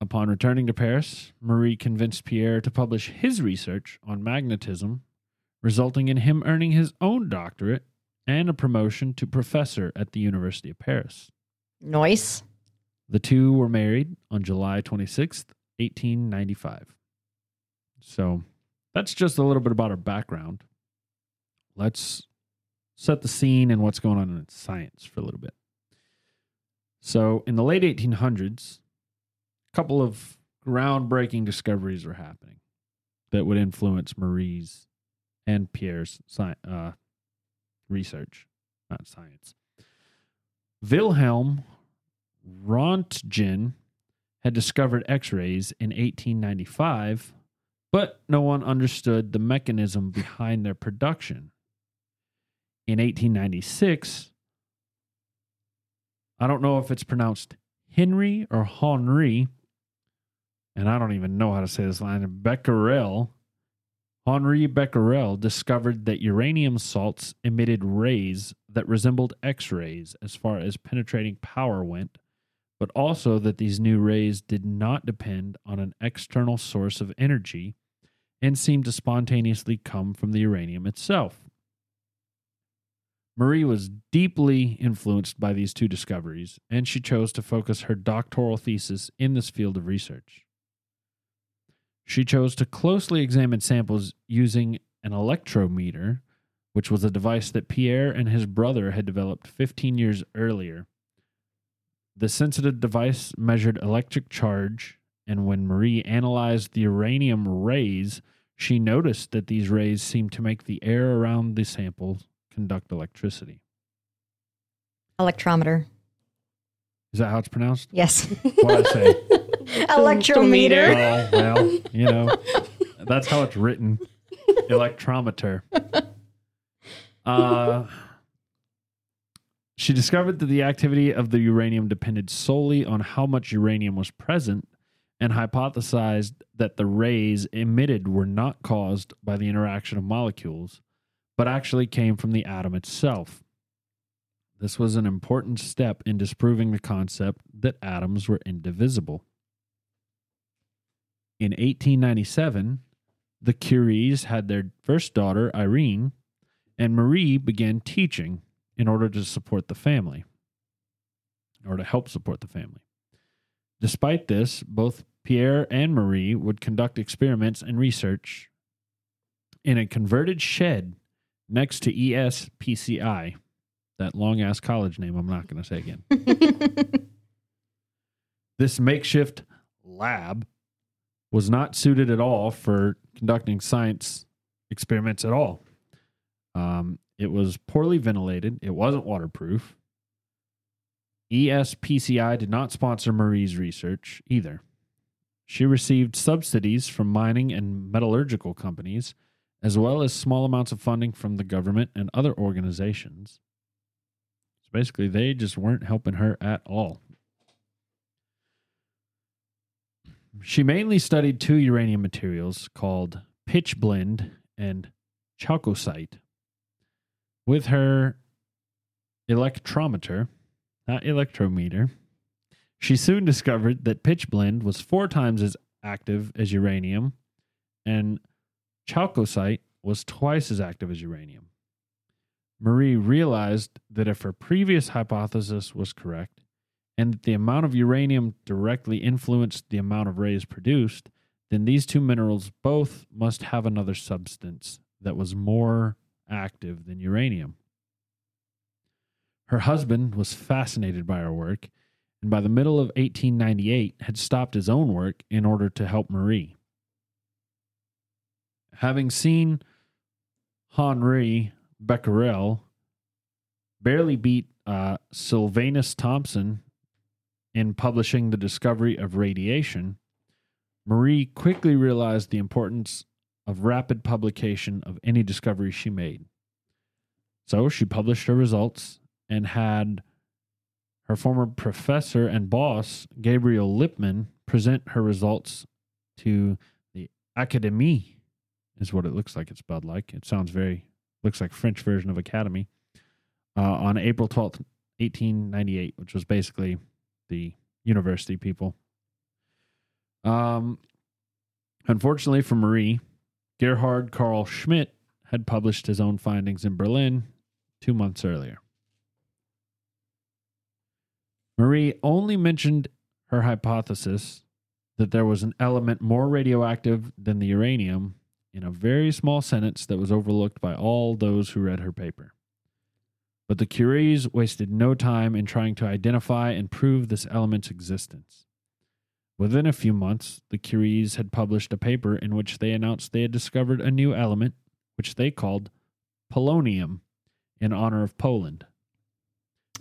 Upon returning to Paris, Marie convinced Pierre to publish his research on magnetism, resulting in him earning his own doctorate and a promotion to professor at the University of Paris. Noise. The two were married on July 26th, 1895. So that's just a little bit about her background. Let's set the scene and what's going on in science for a little bit. So, in the late 1800s, a couple of groundbreaking discoveries were happening that would influence Marie's and Pierre's sci- uh, research, not science. Wilhelm Rontgen had discovered X rays in 1895, but no one understood the mechanism behind their production. In 1896, I don't know if it's pronounced Henry or Henri, and I don't even know how to say this line. Becquerel, Henri Becquerel discovered that uranium salts emitted rays that resembled X rays as far as penetrating power went but also that these new rays did not depend on an external source of energy and seemed to spontaneously come from the uranium itself. Marie was deeply influenced by these two discoveries, and she chose to focus her doctoral thesis in this field of research. She chose to closely examine samples using an electrometer, which was a device that Pierre and his brother had developed 15 years earlier. The sensitive device measured electric charge, and when Marie analyzed the uranium rays, she noticed that these rays seemed to make the air around the sample conduct electricity. Electrometer. Is that how it's pronounced? Yes. What I say? Electrometer. oh, well, you know, that's how it's written. Electrometer. Uh, She discovered that the activity of the uranium depended solely on how much uranium was present and hypothesized that the rays emitted were not caused by the interaction of molecules, but actually came from the atom itself. This was an important step in disproving the concept that atoms were indivisible. In 1897, the Curies had their first daughter, Irene, and Marie began teaching in order to support the family, or to help support the family. Despite this, both Pierre and Marie would conduct experiments and research in a converted shed next to ESPCI, that long ass college name I'm not going to say again. this makeshift lab was not suited at all for conducting science experiments at all. Um, it was poorly ventilated. It wasn't waterproof. ESPCI did not sponsor Marie's research either. She received subsidies from mining and metallurgical companies, as well as small amounts of funding from the government and other organizations. So basically, they just weren't helping her at all. She mainly studied two uranium materials called pitchblende and chalcolite. With her electrometer, not electrometer, she soon discovered that pitchblende was four times as active as uranium, and chalcolite was twice as active as uranium. Marie realized that if her previous hypothesis was correct, and that the amount of uranium directly influenced the amount of rays produced, then these two minerals both must have another substance that was more active than uranium. Her husband was fascinated by her work, and by the middle of 1898 had stopped his own work in order to help Marie. Having seen Henri Becquerel barely beat uh, Silvanus Thompson in publishing the discovery of radiation, Marie quickly realized the importance of rapid publication of any discovery she made. So she published her results and had her former professor and boss, Gabriel Lippmann, present her results to the Académie, is what it looks like it's spelled like. It sounds very, looks like French version of Academy, uh, on April 12th, 1898, which was basically the university people. Um, unfortunately for Marie, Gerhard Carl Schmidt had published his own findings in Berlin two months earlier. Marie only mentioned her hypothesis that there was an element more radioactive than the uranium in a very small sentence that was overlooked by all those who read her paper. But the Curies wasted no time in trying to identify and prove this element's existence. Within a few months, the Curies had published a paper in which they announced they had discovered a new element, which they called polonium, in honor of Poland.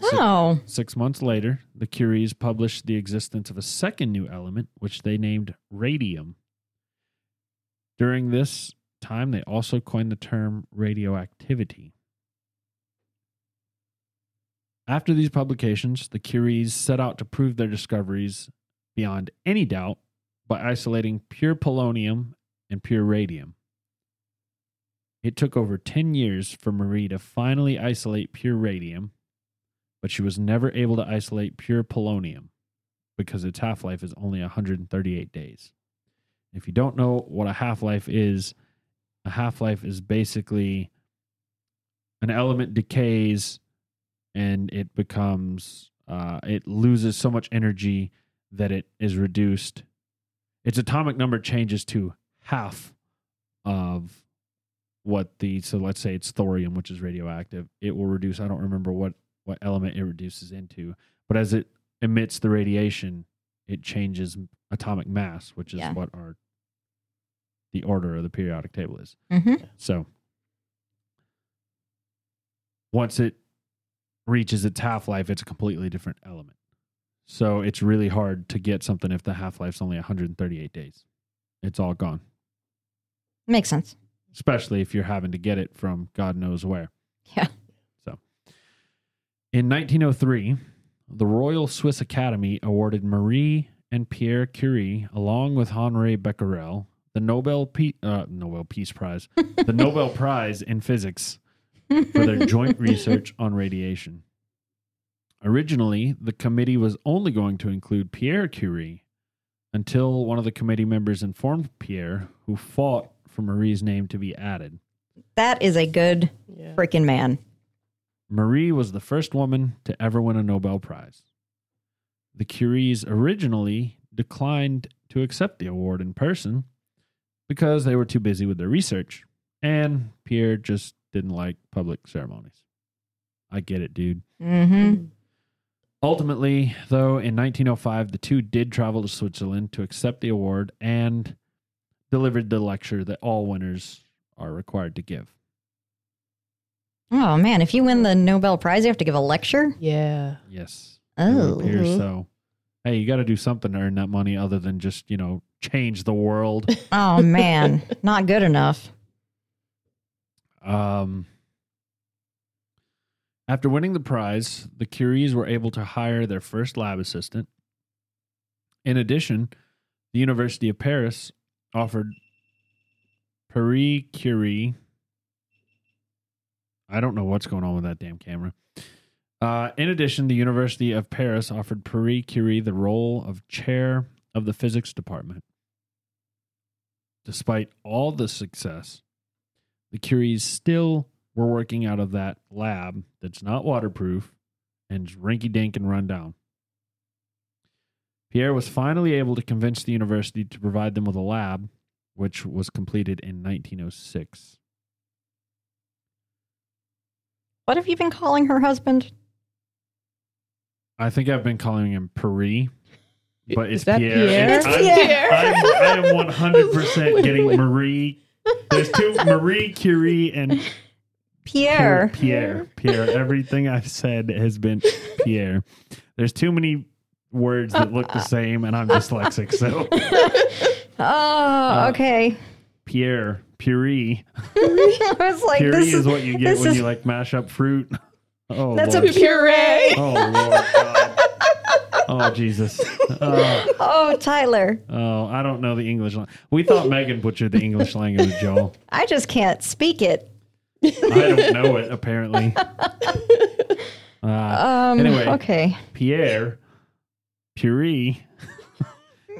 Oh! Six months later, the Curies published the existence of a second new element, which they named radium. During this time, they also coined the term radioactivity. After these publications, the Curies set out to prove their discoveries beyond any doubt by isolating pure polonium and pure radium. It took over 10 years for Marie to finally isolate pure radium, but she was never able to isolate pure polonium because its half life is only 138 days. If you don't know what a half life is, a half life is basically an element decays and it becomes, uh, it loses so much energy that it is reduced. Its atomic number changes to half of what the, so let's say it's thorium, which is radioactive. It will reduce, I don't remember what what element it reduces into. But as it emits the radiation, it changes atomic mass, which is Yeah. what our the order of the periodic table is. hmm So once it reaches its half life, it's a completely different element. So it's really hard to get something if the half life's only 138 days. It's all gone, makes sense. especially if you're having to get it from God knows where. Yeah. So In 1903, the Royal Swiss Academy awarded Marie and Pierre Curie, along with Henri Becquerel, the Nobel Pe- uh, Nobel Peace Prize, the Nobel Prize in Physics for their joint research on radiation. Originally, the committee was only going to include Pierre Curie until one of the committee members informed Pierre, who fought for Marie's name to be added. That is a good Yeah. freaking man. Marie was the first woman to ever win a Nobel Prize. The Curies originally declined to accept the award in person because they were too busy with their research, and Pierre just didn't like public ceremonies. I get it, dude. Mm-hmm. Ultimately, though, in 1905, the two did travel to Switzerland to accept the award and delivered the lecture that all winners are required to give. Oh man, if you win the Nobel Prize, you have to give a lecture. Yeah. Yes. Oh, appear Mhm. so. Hey, you got to do something to earn that money other than just, you know, change the world. oh man, not good enough. Um, after winning the prize, the Curies were able to hire their first lab assistant. In addition, the University of Paris offered Paris Curie. I don't know what's going on with that damn camera. Uh, in addition, the University of Paris offered Paris Curie the role of chair of the physics department. Despite all the success, the Curies still were working out of that lab that's not waterproof and rinky dink and run down. Pierre was finally able to convince the university to provide them with a lab, which was completed in 1906. What have you been calling her husband? I think I've been calling him Paris, but Is it's that Pierre. Pierre? It's- It's I'm, Pierre. I'm, I am 100% getting. Marie. There's two Marie Curie and Pierre. Pierre. Pierre. Everything I've said has been Pierre. There's too many words that look the same, and I'm dyslexic. So Oh, Uh, okay. Pierre, Puree. I was like, Puree this is what you get this when is- you like mash up fruit. Oh, That's a Lord. Puree. oh Lord God. Oh Jesus. Oh, Oh, Tyler, oh, I don't know the English. lang- We thought Megan butchered the English language, Joel. I just can't speak it. I don't know it apparently. Uh, Um, Anyway. okay. Pierre, Puree,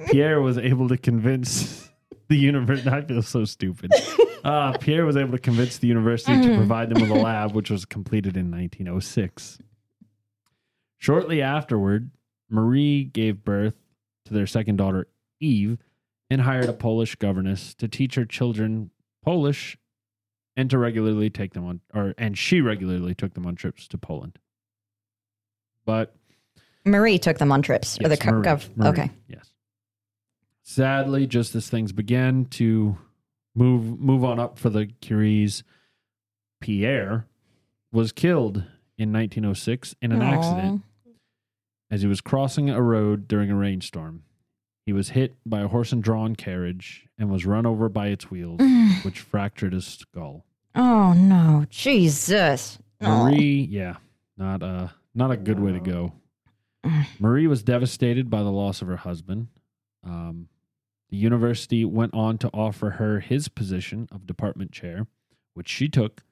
Pierre was able to convince the university. I feel so stupid. Uh, Pierre was able to convince the university to provide them with a lab, which was completed in 1906. Shortly afterward, Marie gave birth to their second daughter, Eve, and hired a Polish governess to teach her children Polish and to regularly take them on, or and she regularly took them on trips to Poland. But Marie took them on trips. or the Yes, co- Marie, gov- Marie, Okay. Yes. Sadly, just as things began to move move on up for the Curies, Pierre was killed in 1906 in an Aw. accident as he was crossing a road during a rainstorm. He was hit by a horse and drawn carriage and was run over by its wheels, which fractured his skull. Oh no, Jesus. Oh. Marie, yeah, not a not a good way to go. Marie was devastated by the loss of her husband. Um, the university went on to offer her his position of department chair, which she took.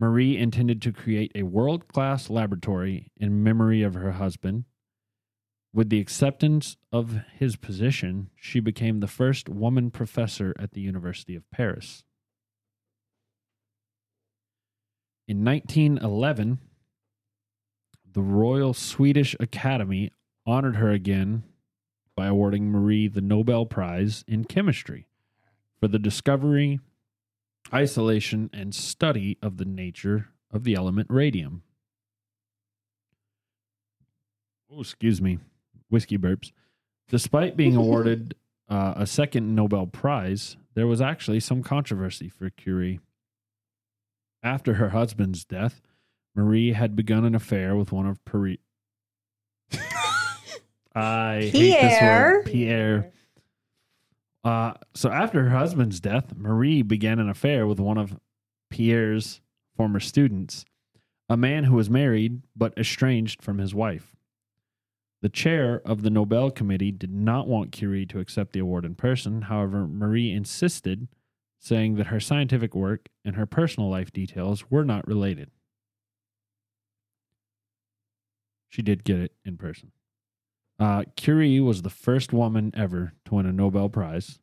Marie intended to create a world class laboratory in memory of her husband. With the acceptance of his position, she became the first woman professor at the University of Paris. In 1911, the Royal Swedish Academy honored her again by awarding Marie the Nobel Prize in Chemistry for the discovery, isolation, and study of the nature of the element radium. Oh, excuse me, whiskey burps. Despite being awarded uh, a second Nobel Prize, there was actually some controversy for Curie. After her husband's death, Marie had begun an affair with one of Paris. I hate this word. Pierre. Uh, so after her husband's death, Marie began an affair with one of Pierre's former students, a man who was married but estranged from his wife. The chair of the Nobel Committee did not want Curie to accept the award in person. However, Marie insisted, saying that her scientific work and her personal life details were not related. She did get it in person. Uh, Curie was the first woman ever to win a Nobel Prize.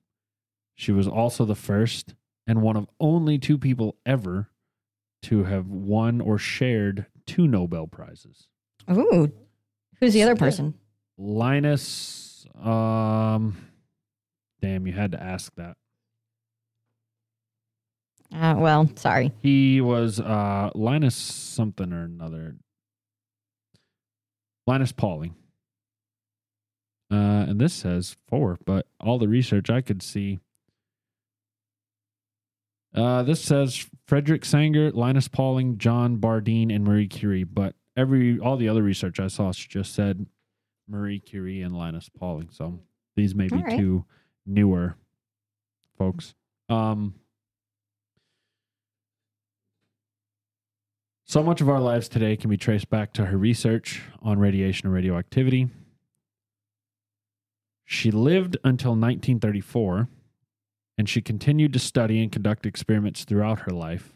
She was also the first and one of only two people ever to have won or shared two Nobel Prizes. Ooh. Who's the other person? Linus, um, damn, you had to ask that. Uh, well, sorry. He was uh Linus something or another. Linus Pauling. Uh, and this says four, but all the research I could see. Uh, this says Frederick Sanger, Linus Pauling, John Bardeen, and Marie Curie. But every all the other research I saw just said Marie Curie and Linus Pauling. So these may be right. two newer folks. Um, So much of our lives today can be traced back to her research on radiation and radioactivity. She lived until 1934, and she continued to study and conduct experiments throughout her life.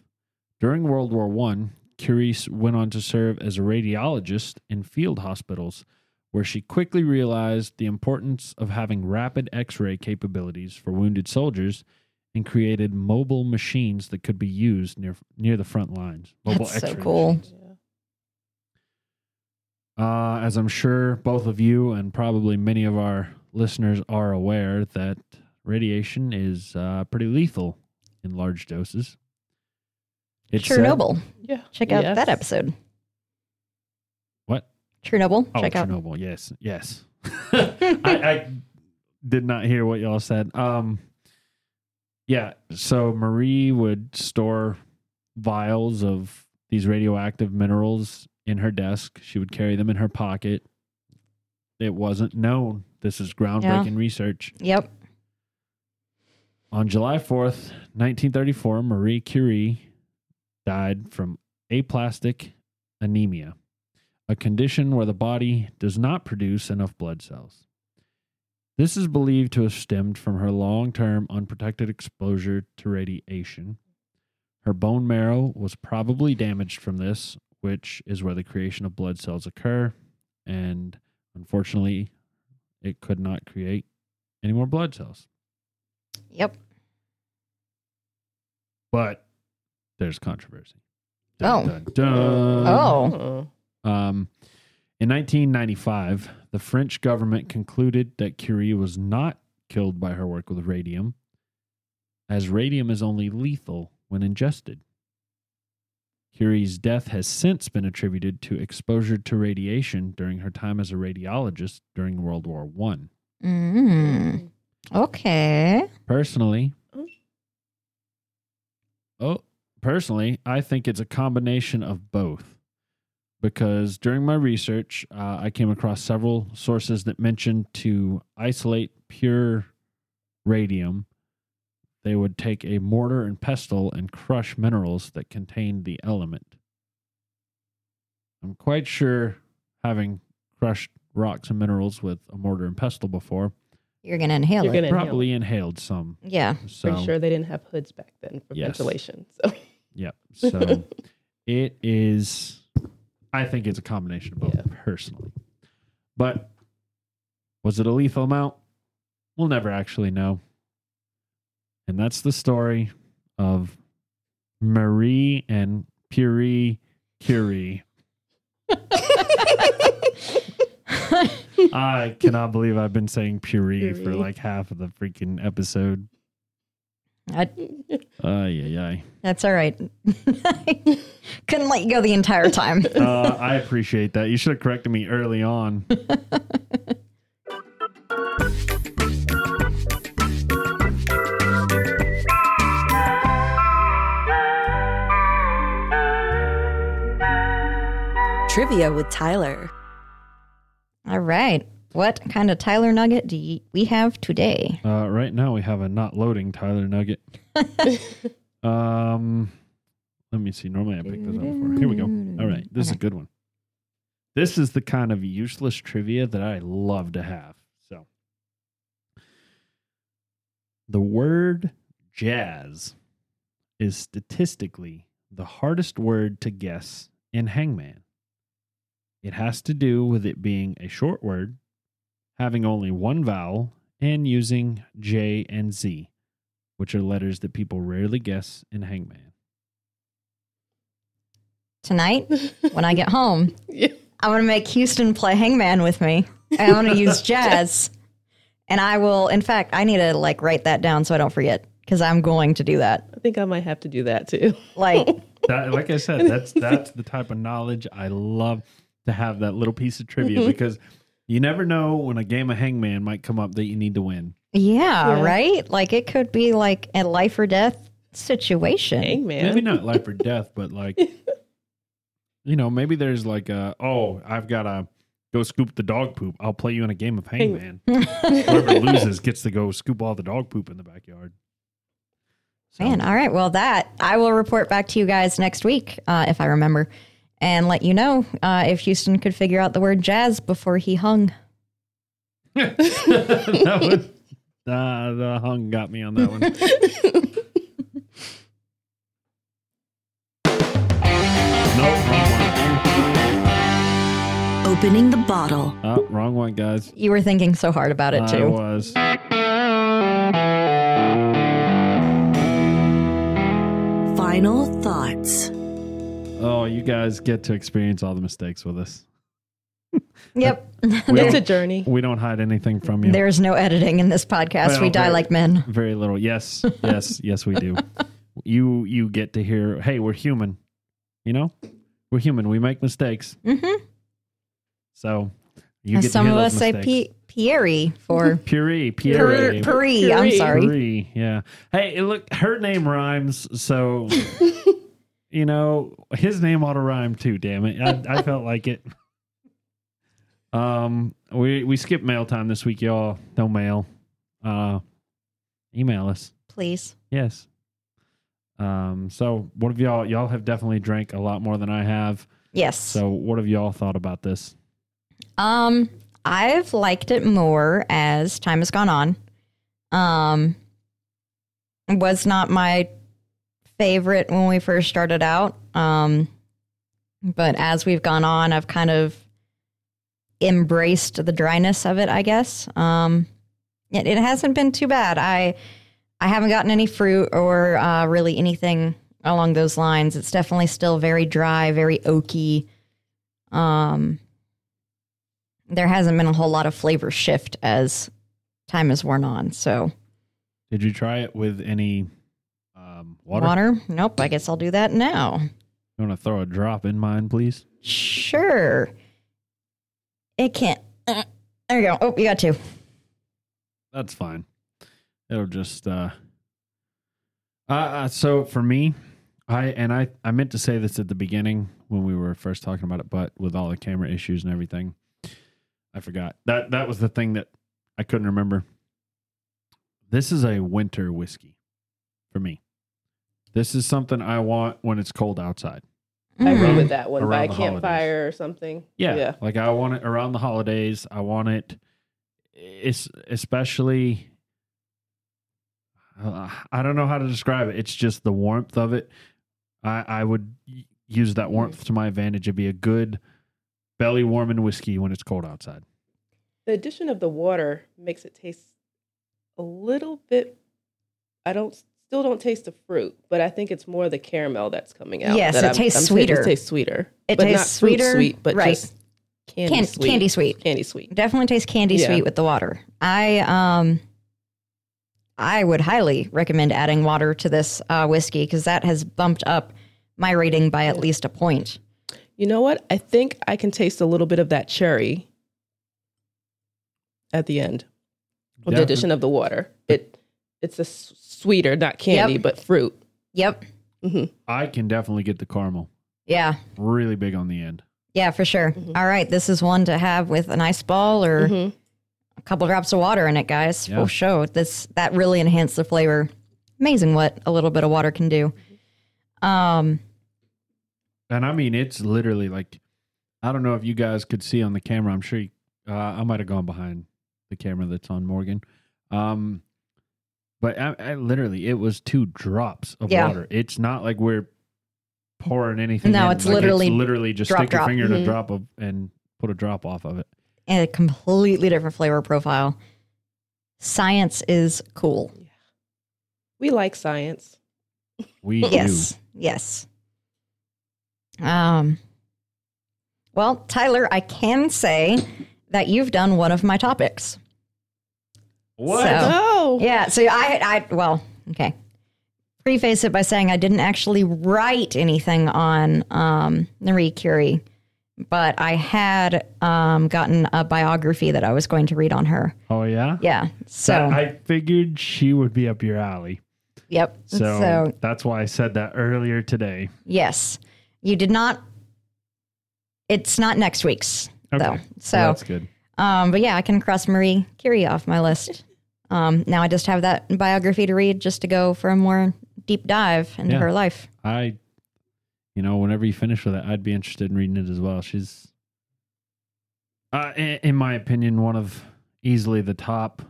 During World War I, Curie went on to serve as a radiologist in field hospitals, where she quickly realized the importance of having rapid X ray capabilities for wounded soldiers and created mobile machines that could be used near near the front lines. Mobile That's so X-ray cool. machines. Uh, as I'm sure both of you and probably many of our listeners are aware, that radiation is uh, pretty lethal in large doses. It's said- Chernobyl. Yeah. Check out Yes. that episode. What? Chernobyl. Oh, Check out. Chernobyl. Yes, yes. I, I did not hear what y'all said. Um, yeah. So Marie would store vials of these radioactive minerals in her desk. She would carry them in her pocket. It wasn't known. This is groundbreaking research. Yep. On July 4th, 1934, Marie Curie died from aplastic anemia, a condition where the body does not produce enough blood cells. This is believed to have stemmed from her long term unprotected exposure to radiation. Her bone marrow was probably damaged from this, which is where the creation of blood cells occur, and unfortunately, it could not create any more blood cells. Yep. but there's controversy. Oh. dun, dun. Oh. Um, in 1995, the French government concluded that Curie was not killed by her work with radium, as radium is only lethal when ingested. Curie's death has since been attributed to exposure to radiation during her time as a radiologist during World War One. Mm. Okay. Personally, Oh. oh, personally, I think it's a combination of both. Because during my research, uh, I came across several sources that mentioned to isolate pure radium, they would take a mortar and pestle and crush minerals that contained the element. I'm quite sure, having crushed rocks and minerals with a mortar and pestle before, You're gonna inhale You're it. gonna inhale. probably inhaled some. Yeah. So Pretty sure they didn't have hoods back then for Yes. ventilation. So Yep. So it is. I think it's a combination of both, Yeah. personally. But was it a lethal amount? We'll never actually know. And that's the story of Marie and Puri Curie. I cannot believe I've been saying Puri for like half of the freaking episode. I- Ay, ay, ay. that's all right. Couldn't let you go the entire time. Uh, I appreciate that. You should have corrected me early on. Trivia with Tyler. All right. What kind of Tyler Nugget do you, we have today? Uh, right now we have a not loading Tyler Nugget. um, Let me see. Normally I pick this up for. Here we go. All right, this is a good one. This is the kind of useless trivia that I love to have. So, the word jazz is statistically the hardest word to guess in Hangman. It has to do with it being a short word, having only one vowel, and using J and Z, which are letters that people rarely guess in Hangman. Tonight, when I get home, Yeah. I'm going to make Houston play Hangman with me. I'm going to use jazz. And I will, in fact, I need to like write that down so I don't forget because I'm going to do that. I think I might have to do that too. Like, that, like I said, that's that's the type of knowledge I love to have that little piece of trivia because you never know when a game of hangman might come up that you need to win. yeah, Yeah. right? Like, it could be like a life or death situation. Hangman. Maybe not life or death, but like you know, maybe there's like a oh, I've got a go scoop the dog poop. I'll play you in a game of hangman. Whoever loses gets to go scoop all the dog poop in the backyard. So, Man, all right. Well, that I will report back to you guys next week uh, if I remember, and let you know uh, if Houston could figure out the word jazz before he hung. that one, uh, the hung got me on that one. nope, wrong one. Opening the bottle. Oh, wrong one, guys. You were thinking so hard about it I too. was. Final thoughts. Oh, you guys get to experience all the mistakes with us. Yep. It's a journey. we don't hide anything from you. There's no editing in this podcast. Well, we die very- like men. Very little. Yes, yes, yes, we do. You you get to hear, hey, we're human. You know, we're human. We make mistakes. Mm-hmm. So you As get some to of us those say. P- Pierre for Puree, Puri. puree, Puri. I'm sorry. Puree, Yeah. Hey, look, her name rhymes, so you know his name ought to rhyme too. Damn it, I, I felt like it. Um, we we skipped mail time this week, y'all. No mail. Uh, email us. Please. Yes. Um. So, what have y'all? Y'all have definitely drank a lot more than I have. Yes. So, what have y'all thought about this? Um, I've liked it more as time has gone on. Um, was not my favorite when we first started out. Um, but as we've gone on, I've kind of embraced the dryness of it. I guess. Um, it, it hasn't been too bad. I I haven't gotten any fruit or uh, really anything along those lines. It's definitely still very dry, very oaky. Um, there hasn't been a whole lot of flavor shift as time has worn on. So Did you try it with any um, water? water? Nope. I guess I'll do that now. You want to throw a drop in mine, please? Sure. It can't. uh, there you go. Oh, you got two. That's fine. It'll just uh uh, so for me, I and I I meant to say this at the beginning when we were first talking about it, but with all the camera issues and everything, I forgot. That that was the thing that I couldn't remember. This is a winter whiskey for me. This is something I want when it's cold outside. I agree Mm. with that one. By Around a the campfire or something. Yeah, Yeah. like I want it around the holidays. I want it. It's especially. Uh, I don't know how to describe it. It's just the warmth of it. I I would y- use that warmth to my advantage. It'd be a good belly warming whiskey when it's cold outside. The addition of the water makes it taste a little bit. I don't still don't taste the fruit, but I think it's more the caramel that's coming out. Yes, that it I'm- tastes I'm saying sweeter. It tastes sweeter. It but tastes not fruit sweeter, sweet, but right. just candy Can- sweet. candy sweet. Candy sweet. Definitely tastes candy Yeah. sweet with the water. I um I would highly recommend adding water to this uh, whiskey because that has bumped up my rating by at least a point. You know what? I think I can taste a little bit of that cherry at the end with the addition of the water. It it's a s- sweeter, not candy, Yep. but fruit. Yep. I can definitely get the caramel. Yeah. Really big on the end. Yeah, for sure. Mhm. All right. This is one to have with an ice ball or Mhm. a couple drops of water in it, guys. Yeah. Full show. This that really enhanced the flavor. Amazing what a little bit of water can do. Um and I mean it's literally like I don't know if you guys could see on the camera. I'm sure you, uh, I might have gone behind the camera that's on Morgan. Um, but I, I literally it was two drops of Yeah. water. It's not like we're pouring anything. No, in. it's Like, literally literally just drop, stick your drop. finger in a Mhm. drop of and put a drop off of it. and a completely different flavor profile. Science is cool. We like science. We Yes. Yes. Um well, Tyler, I can say that you've done one of my topics. Do. What? So- Oh, Yeah, so I I well, okay. Preface it by saying I didn't actually write anything on um Marie Curie, but I had um gotten a biography that I was going to read on her. Oh yeah. Yeah. So, That- I figured she would be up your alley. yep. So, so that's why I said that earlier today. Yes. You did not it's not next week's Okay. though. Well, So that's good. um but yeah, I can cross Marie Curie off my list. Um now I just have that biography to read just to go for a more deep dive into Yeah. her life. I, you know, whenever you finish with it, I'd be interested in reading it as well. She's, uh, in, in my opinion, one of easily the top.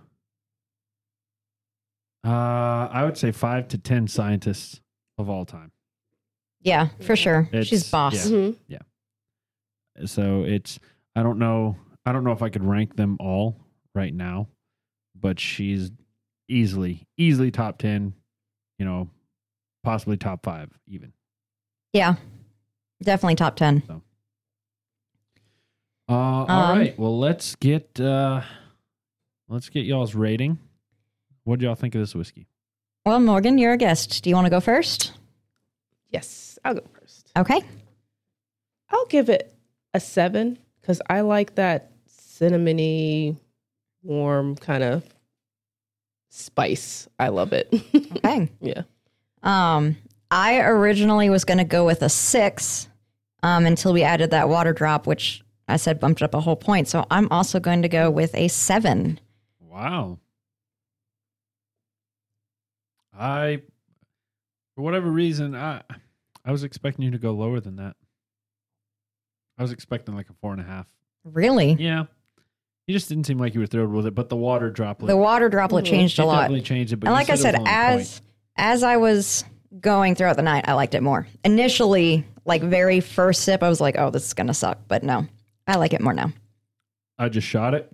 Uh, I would say five to ten scientists of all time. Yeah, for sure. She's boss. yeah. Mhm. So it's I don't know I don't know if I could rank them all right now, but she's easily easily top ten, you know, possibly top five even. Yeah. Definitely top 10. Uh, all Um, right. Well, let's get uh, let's get y'all's rating. What do y'all think of this whiskey? Well, Morgan, you're a guest. Do you want to go first? Yes, I'll go first. Okay. I'll give it a seven because I like that cinnamony, warm kind of spice. I love it. Okay. yeah. Um, I originally was going to go with a six um, until we added that water drop, which I said bumped up a whole point. So I'm also going to go with a seven. Wow. I, for whatever reason, I I was expecting you to go lower than that. I was expecting like a four and a half. Really? Yeah. You just didn't seem like you were thrilled with it, but the water droplet. The water droplet changed a lot. definitely changed it. But and like I said, was only a as point. as I was going throughout the night, I liked it more. Initially, like very first sip, I was like, "Oh, this is gonna suck," but no, I like it more now. I just shot it.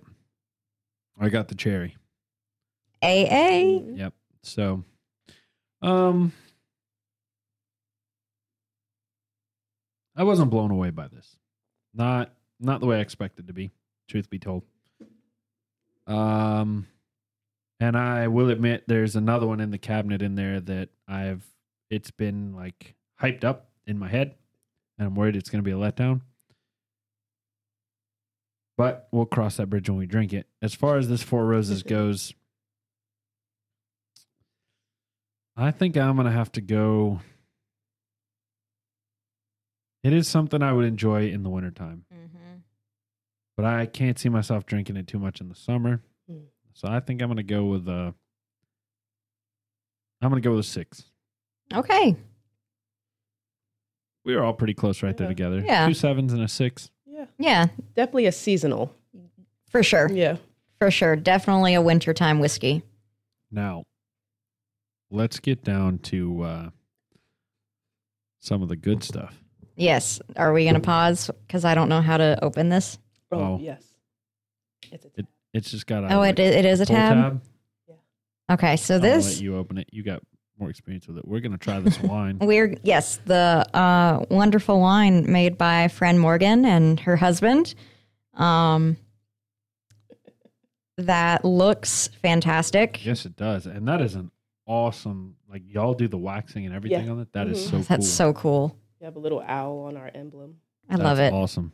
I got the cherry. AA. Yep. So, um, I wasn't blown away by this. Not not the way I expected to be. Truth be told. Um, and I will admit there's another one in the cabinet in there that I've. It's been like hyped up in my head, and I'm worried it's going to be a letdown. But we'll cross that bridge when we drink it. As far as this Four Roses goes, I think I'm gonna have to go. It is something I would enjoy in the wintertime, but I can't see myself drinking it too much in the summer. Mm. So I think I'm gonna go with a. I'm gonna go with a six. Okay. We were all pretty close right there together. Yeah. Two sevens and a six. Yeah. Yeah, Definitely a seasonal. for sure. Yeah. For sure. Definitely a wintertime whiskey. Now, let's get down to uh, some of the good stuff. Yes. Are we going to pause? Because I don't know how to open this. Oh, Oh. yes. It's a It, it's just got a Oh, it, it is a pull tab? Yeah. Okay, so I'll this. let you open it. You got more experience with it. We're gonna try this wine. We're yes, the uh, wonderful wine made by Fran Morgan and her husband. Um, that looks fantastic. yes, it does, and that is an awesome. Like y'all do the waxing and everything Yeah. on it. That is Mhm. so That's cool. so cool. We have a little owl on our emblem. I love it. Awesome.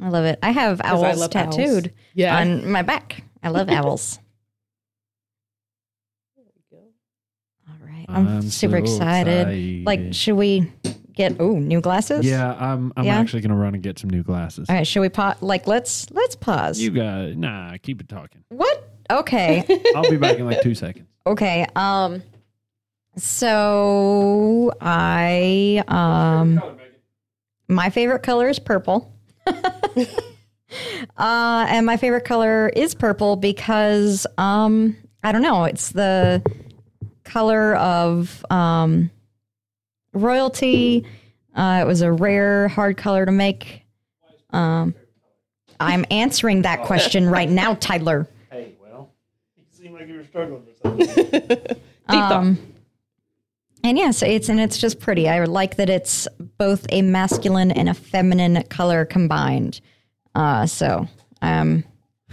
I love it. I have 'Cause I owls owls. tattooed Yeah. on my back. I love owls. There we go. All right, I'm, super so excited. Like, should we get oh new glasses? yeah, I'm. I'm Yeah? actually gonna run and get some new glasses. All right, should we pause? Like, let's let's pause. You got nah. Keep it talking. what? Okay. I'll be back in like two seconds. Okay. Um so I um my favorite color is purple. uh, and my favorite color is purple because um, I don't know, it's the color of um, royalty. Uh, it was a rare, hard color to make. Um, I'm answering that question right now, Tyler. Hey, well, you seem like you were struggling with something. Deep thought. Um, and yes, it's and it's just pretty. I like that it's both a masculine and a feminine color combined. Uh, so um,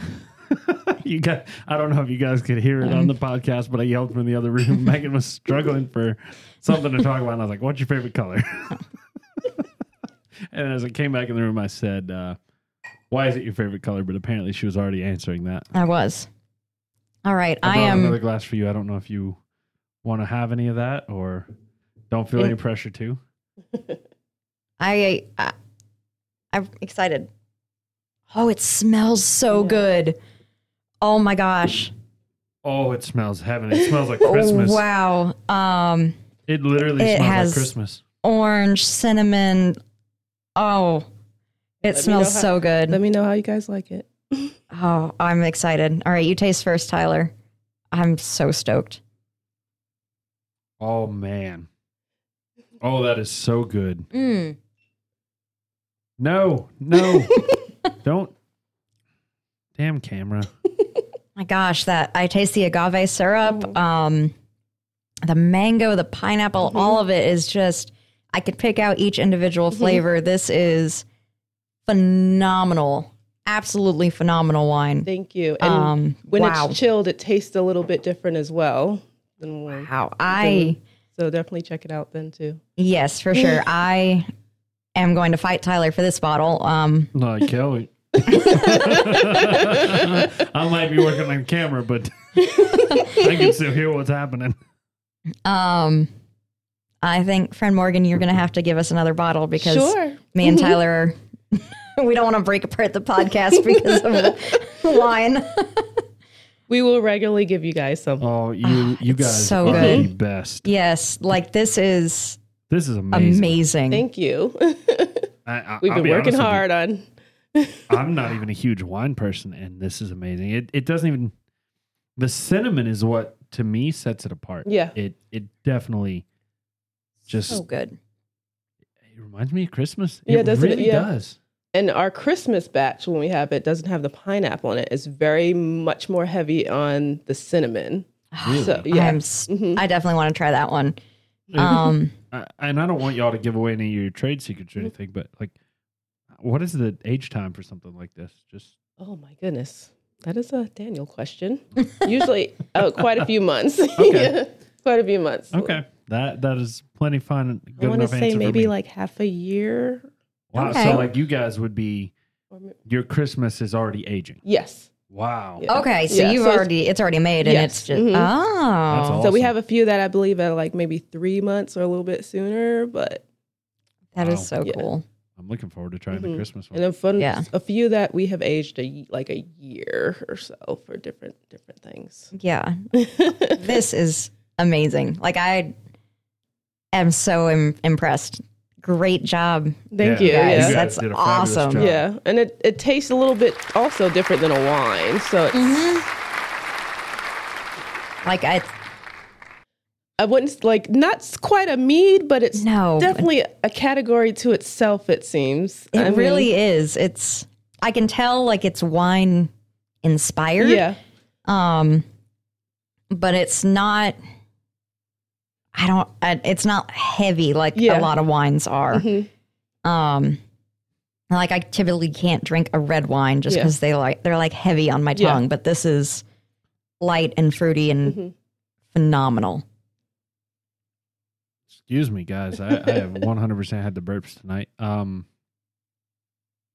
you got. I don't know if you guys could hear it on the podcast, but I yelled from the other room. Megan was struggling for something to talk about, and I was like, "What's your favorite color?" and as I came back in the room, I said, uh, "Why is it your favorite color?" But apparently, she was already answering that. I was. All right, I I am. another glass for you. I don't know if you want to have any of that or don't feel any pressure to. I, I I'm excited. Oh, it smells so good. Oh my gosh. Oh, it smells heaven. It smells like Christmas. Oh, wow. Um, It literally It smells has- like Christmas. orange, cinnamon. Oh, it me smells know how- so good. Let me know how you guys like it. Oh, I'm excited. All right, you taste first, Tyler. I'm so stoked. Oh man. Oh, that is so good. Mm. No, no. don't. Damn camera. My gosh, that I taste the agave syrup, um, the mango, the pineapple, all of it is just. I could pick out each individual flavor. This is phenomenal, absolutely phenomenal wine. Thank you. And Um, when wow, it's chilled, it tastes a little bit different as well. Than when, wow. I so definitely check it out then too. yes, for sure. I am going to fight Tyler for this bottle. Um, No, Kelly. I might be working on camera, but I can still hear what's happening. um, I think, friend Morgan, you're going to have to give us another bottle because Sure. me and Tyler are. we don't want to break apart the podcast because of the wine. We will regularly give you guys some. Oh, you ah, you guys so are good. the best. yes, like this is This is amazing. amazing. Thank you. I, I, We've I'll been be working honest you. hard on. I'm not even a huge wine person, and this is amazing. It it doesn't even the cinnamon is what to me sets it apart. Yeah. It it definitely just so good. it reminds me of Christmas. Yeah, it doesn't it? Yeah. does. And our Christmas batch, when we have it, doesn't have the pineapple in it. It's very much more heavy on the cinnamon. Really? So yeah, I'm s- Mhm. I definitely want to try that one. Um, I, and I don't want y'all to give away any of your trade secrets or Mm-hmm. anything, but like, what is the age time for something like this? Just Oh my goodness, that is a Daniel question. Usually, oh, quite a few months. Okay. quite a few months. okay. That that is plenty fun. I want to say maybe like half a year. Wow. Okay. So like you guys would be your Christmas is already aging. Yes. Wow. Yeah. okay, so Yeah, you've so already it's already made and Yes. it's just Mhm. oh That's So we have a few that I believe are like maybe three months or a little bit sooner, but that is Wow. so Yeah. cool. I'm looking forward to trying the Mhm. Christmas one. and then fun, Yeah. a few that we have aged a, y- like a year or so for different different things. Yeah, this is amazing. Like I am so Im- impressed. Great job. Thank Yeah, you. guys. Yeah. guys That's did a fabulous awesome. job. Yeah, and it, it tastes a little bit also different than a wine. So it's, Like I I wouldn't like not quite a mead, but it's No. definitely a category to itself. It seems. it I mean, really is. It's I can tell like it's wine inspired. Yeah. Um, but it's not. I don't. I, it's not heavy like Yeah. a lot of wines are. Mhm. Um, like I typically can't drink a red wine just Yeah. because they like they're like heavy on my Yeah. tongue. But this is light and fruity and Mhm. phenomenal. Excuse me, guys. I, I have 100% had the burps tonight. Um,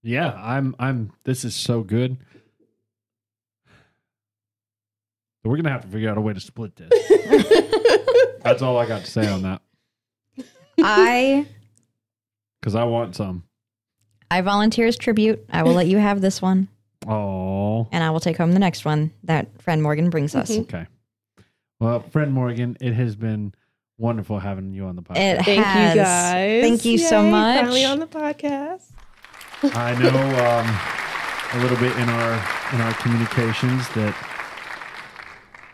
yeah, I'm. I'm. This is so good. We're gonna have to figure out a way to split this. That's all I got to say on that I because I want some. I volunteer as tribute. I will let you have this one, Oh, and I will take home the next one that friend Morgan brings us. Mhm. okay. Well, friend Morgan, it has been wonderful having you on the podcast. It Thank has. you guys. Thank you so much. Finally on the podcast. I know um, a little bit in our in our communications that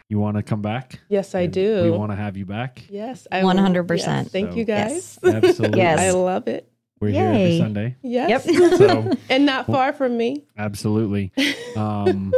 you want to come back. Yes, I and do. We want to have you back. Yes, I 100%. yes, thank So- you guys. Absolutely. Yes. I love it. We're here every Sunday. Yes. Yep. So and not far from me. absolutely. Um,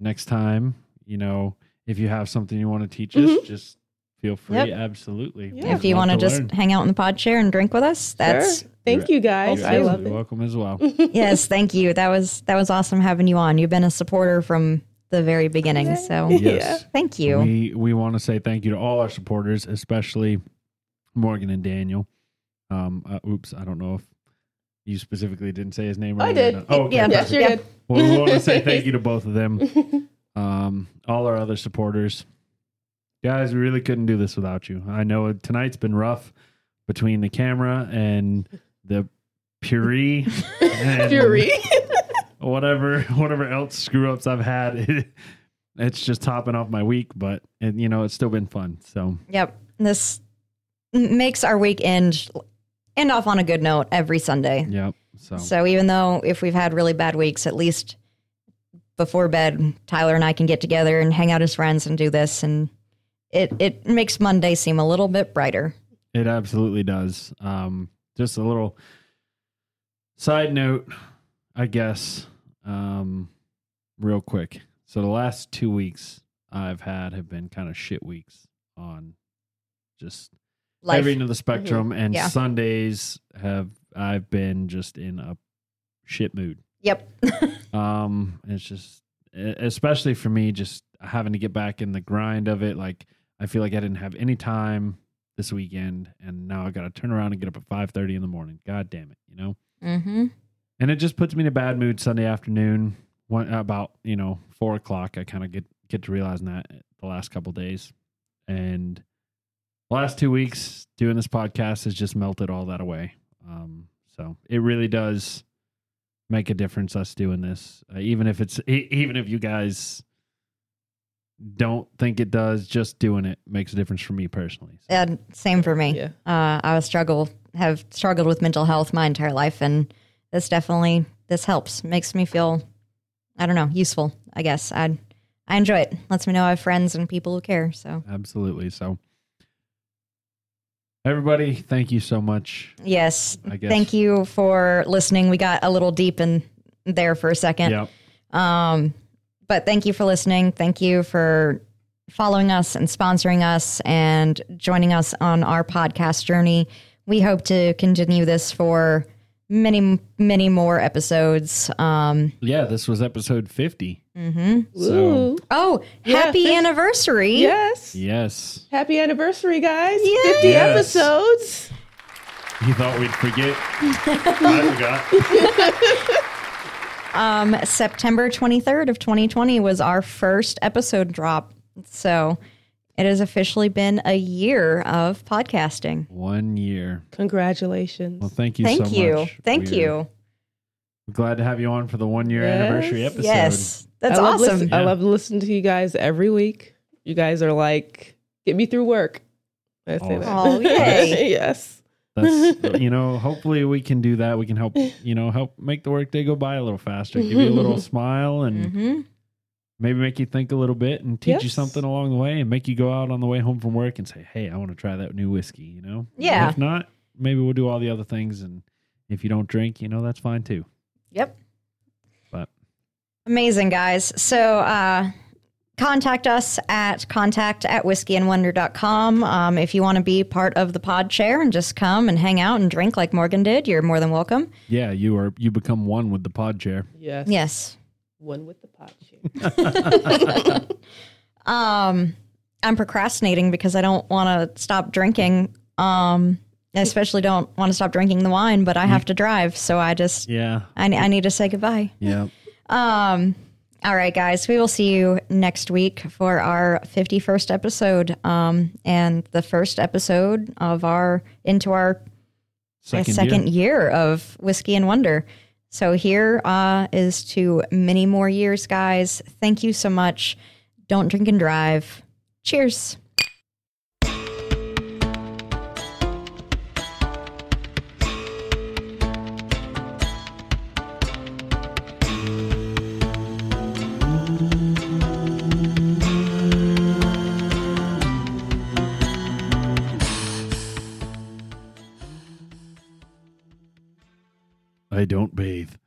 next time, you know, if you have something you want to teach us, just feel free. Yep. Absolutely. Yeah. if you want to just learn. hang out in the pod chair and drink with us, that's sure. Thank you guys. You're I love absolutely it. welcome as well. yes, thank you. That was that was awesome having you on. You've been a supporter from the very beginning. So Yes. thank you. We we want to say thank you to all our supporters, especially Morgan and Daniel. Um, uh, oops, I don't know if you specifically didn't say his name. I right or did. not. Oh, okay, Yeah. Yes, perfect. you're Yeah. Well, we want to say thank you to both of them. Um, all our other supporters, guys. We really couldn't do this without you. I know tonight's been rough between the camera and the puree, and Fury. Whatever whatever else screw ups I've had. it's just topping off my week, but and you know it's still been fun. So Yep. This makes our weekend end off on a good note every Sunday. yep. So, So even though if we've had really bad weeks, at least before bed, Tyler and I can get together and hang out as friends and do this, and it it makes Monday seem a little bit brighter. It absolutely does. Um, just a little side note, I guess, um, real quick. So the last two weeks I've had have been kind of shit weeks on just Life. of the spectrum, and Yeah. Sundays have I've been just in a shit mood. Yep. Um, it's just, especially for me, just having to get back in the grind of it. Like I feel like I didn't have any time this weekend, and now I got to turn around and get up at five thirty in the morning. God damn it, you know. mm-hmm. And it just puts me in a bad mood Sunday afternoon. One, about you know four o'clock, I kind of get get to realizing that the last couple days, and the last two weeks doing this podcast has just melted all that away. Um, so it really does make a difference us doing this, uh, even if it's e- even if you guys don't think it does. Just doing it makes a difference for me personally. So, And same for me. Yeah. Uh, I was struggle have struggled with mental health my entire life, and this definitely this helps. Makes me feel, I don't know, useful. I guess I I enjoy it. Lets me know I have friends and people who care. So absolutely. So. Everybody, thank you so much. yes, I guess. thank you for listening. We got a little deep in there for a second. Yep. Um, but thank you for listening. Thank you for following us and sponsoring us and joining us on our podcast journey. We hope to continue this for many, many more episodes. Um, Yeah, this was episode 50. Mm-hmm. So, Oh, happy thank- anniversary! Yes. yes. Happy anniversary, guys. Yay. 50 Yes. episodes. You thought we'd forget? I forgot. Um, September 23rd of 2020 was our first episode drop. So it has officially been a year of podcasting. One year. Congratulations. Well, thank you Thank so you. much. Thank We're you. Glad to have you on for the one year Yes. anniversary episode. Yes. That's I awesome. listen- I love listening to you guys every week. You guys are like, get me through work. I say that. Oh, yay. yes. That's you know, hopefully we can do that. We can help, you know, help make the workday go by a little faster, give you a little smile and hmm maybe make you think a little bit and teach you something along the way and make you go out on the way home from work and say, Hey, I want to try that new whiskey, you know? Yeah. If not, maybe we'll do all the other things and if you don't drink, you know, that's fine too. Yep. But Amazing, guys. So, uh, contact us at contact at whiskeyandwonder.com. Um, if you want to be part of the pod chair and just come and hang out and drink like Morgan did, you're more than welcome. yeah, you are you become one with the pod chair. Yes. Yes. One with the pod share. Um, I'm procrastinating because I don't want to stop drinking. Um, I especially don't want to stop drinking the wine, but I have to drive. So I just, Yeah. I, I need to say goodbye. Yeah. Um, all right, guys, we will see you next week for our 51st episode. Um, and the first episode of our, into our Second, second, year. year. of Whiskey and Wonder. So here uh, is to many more years, guys. Thank you so much. Don't drink and drive. Cheers.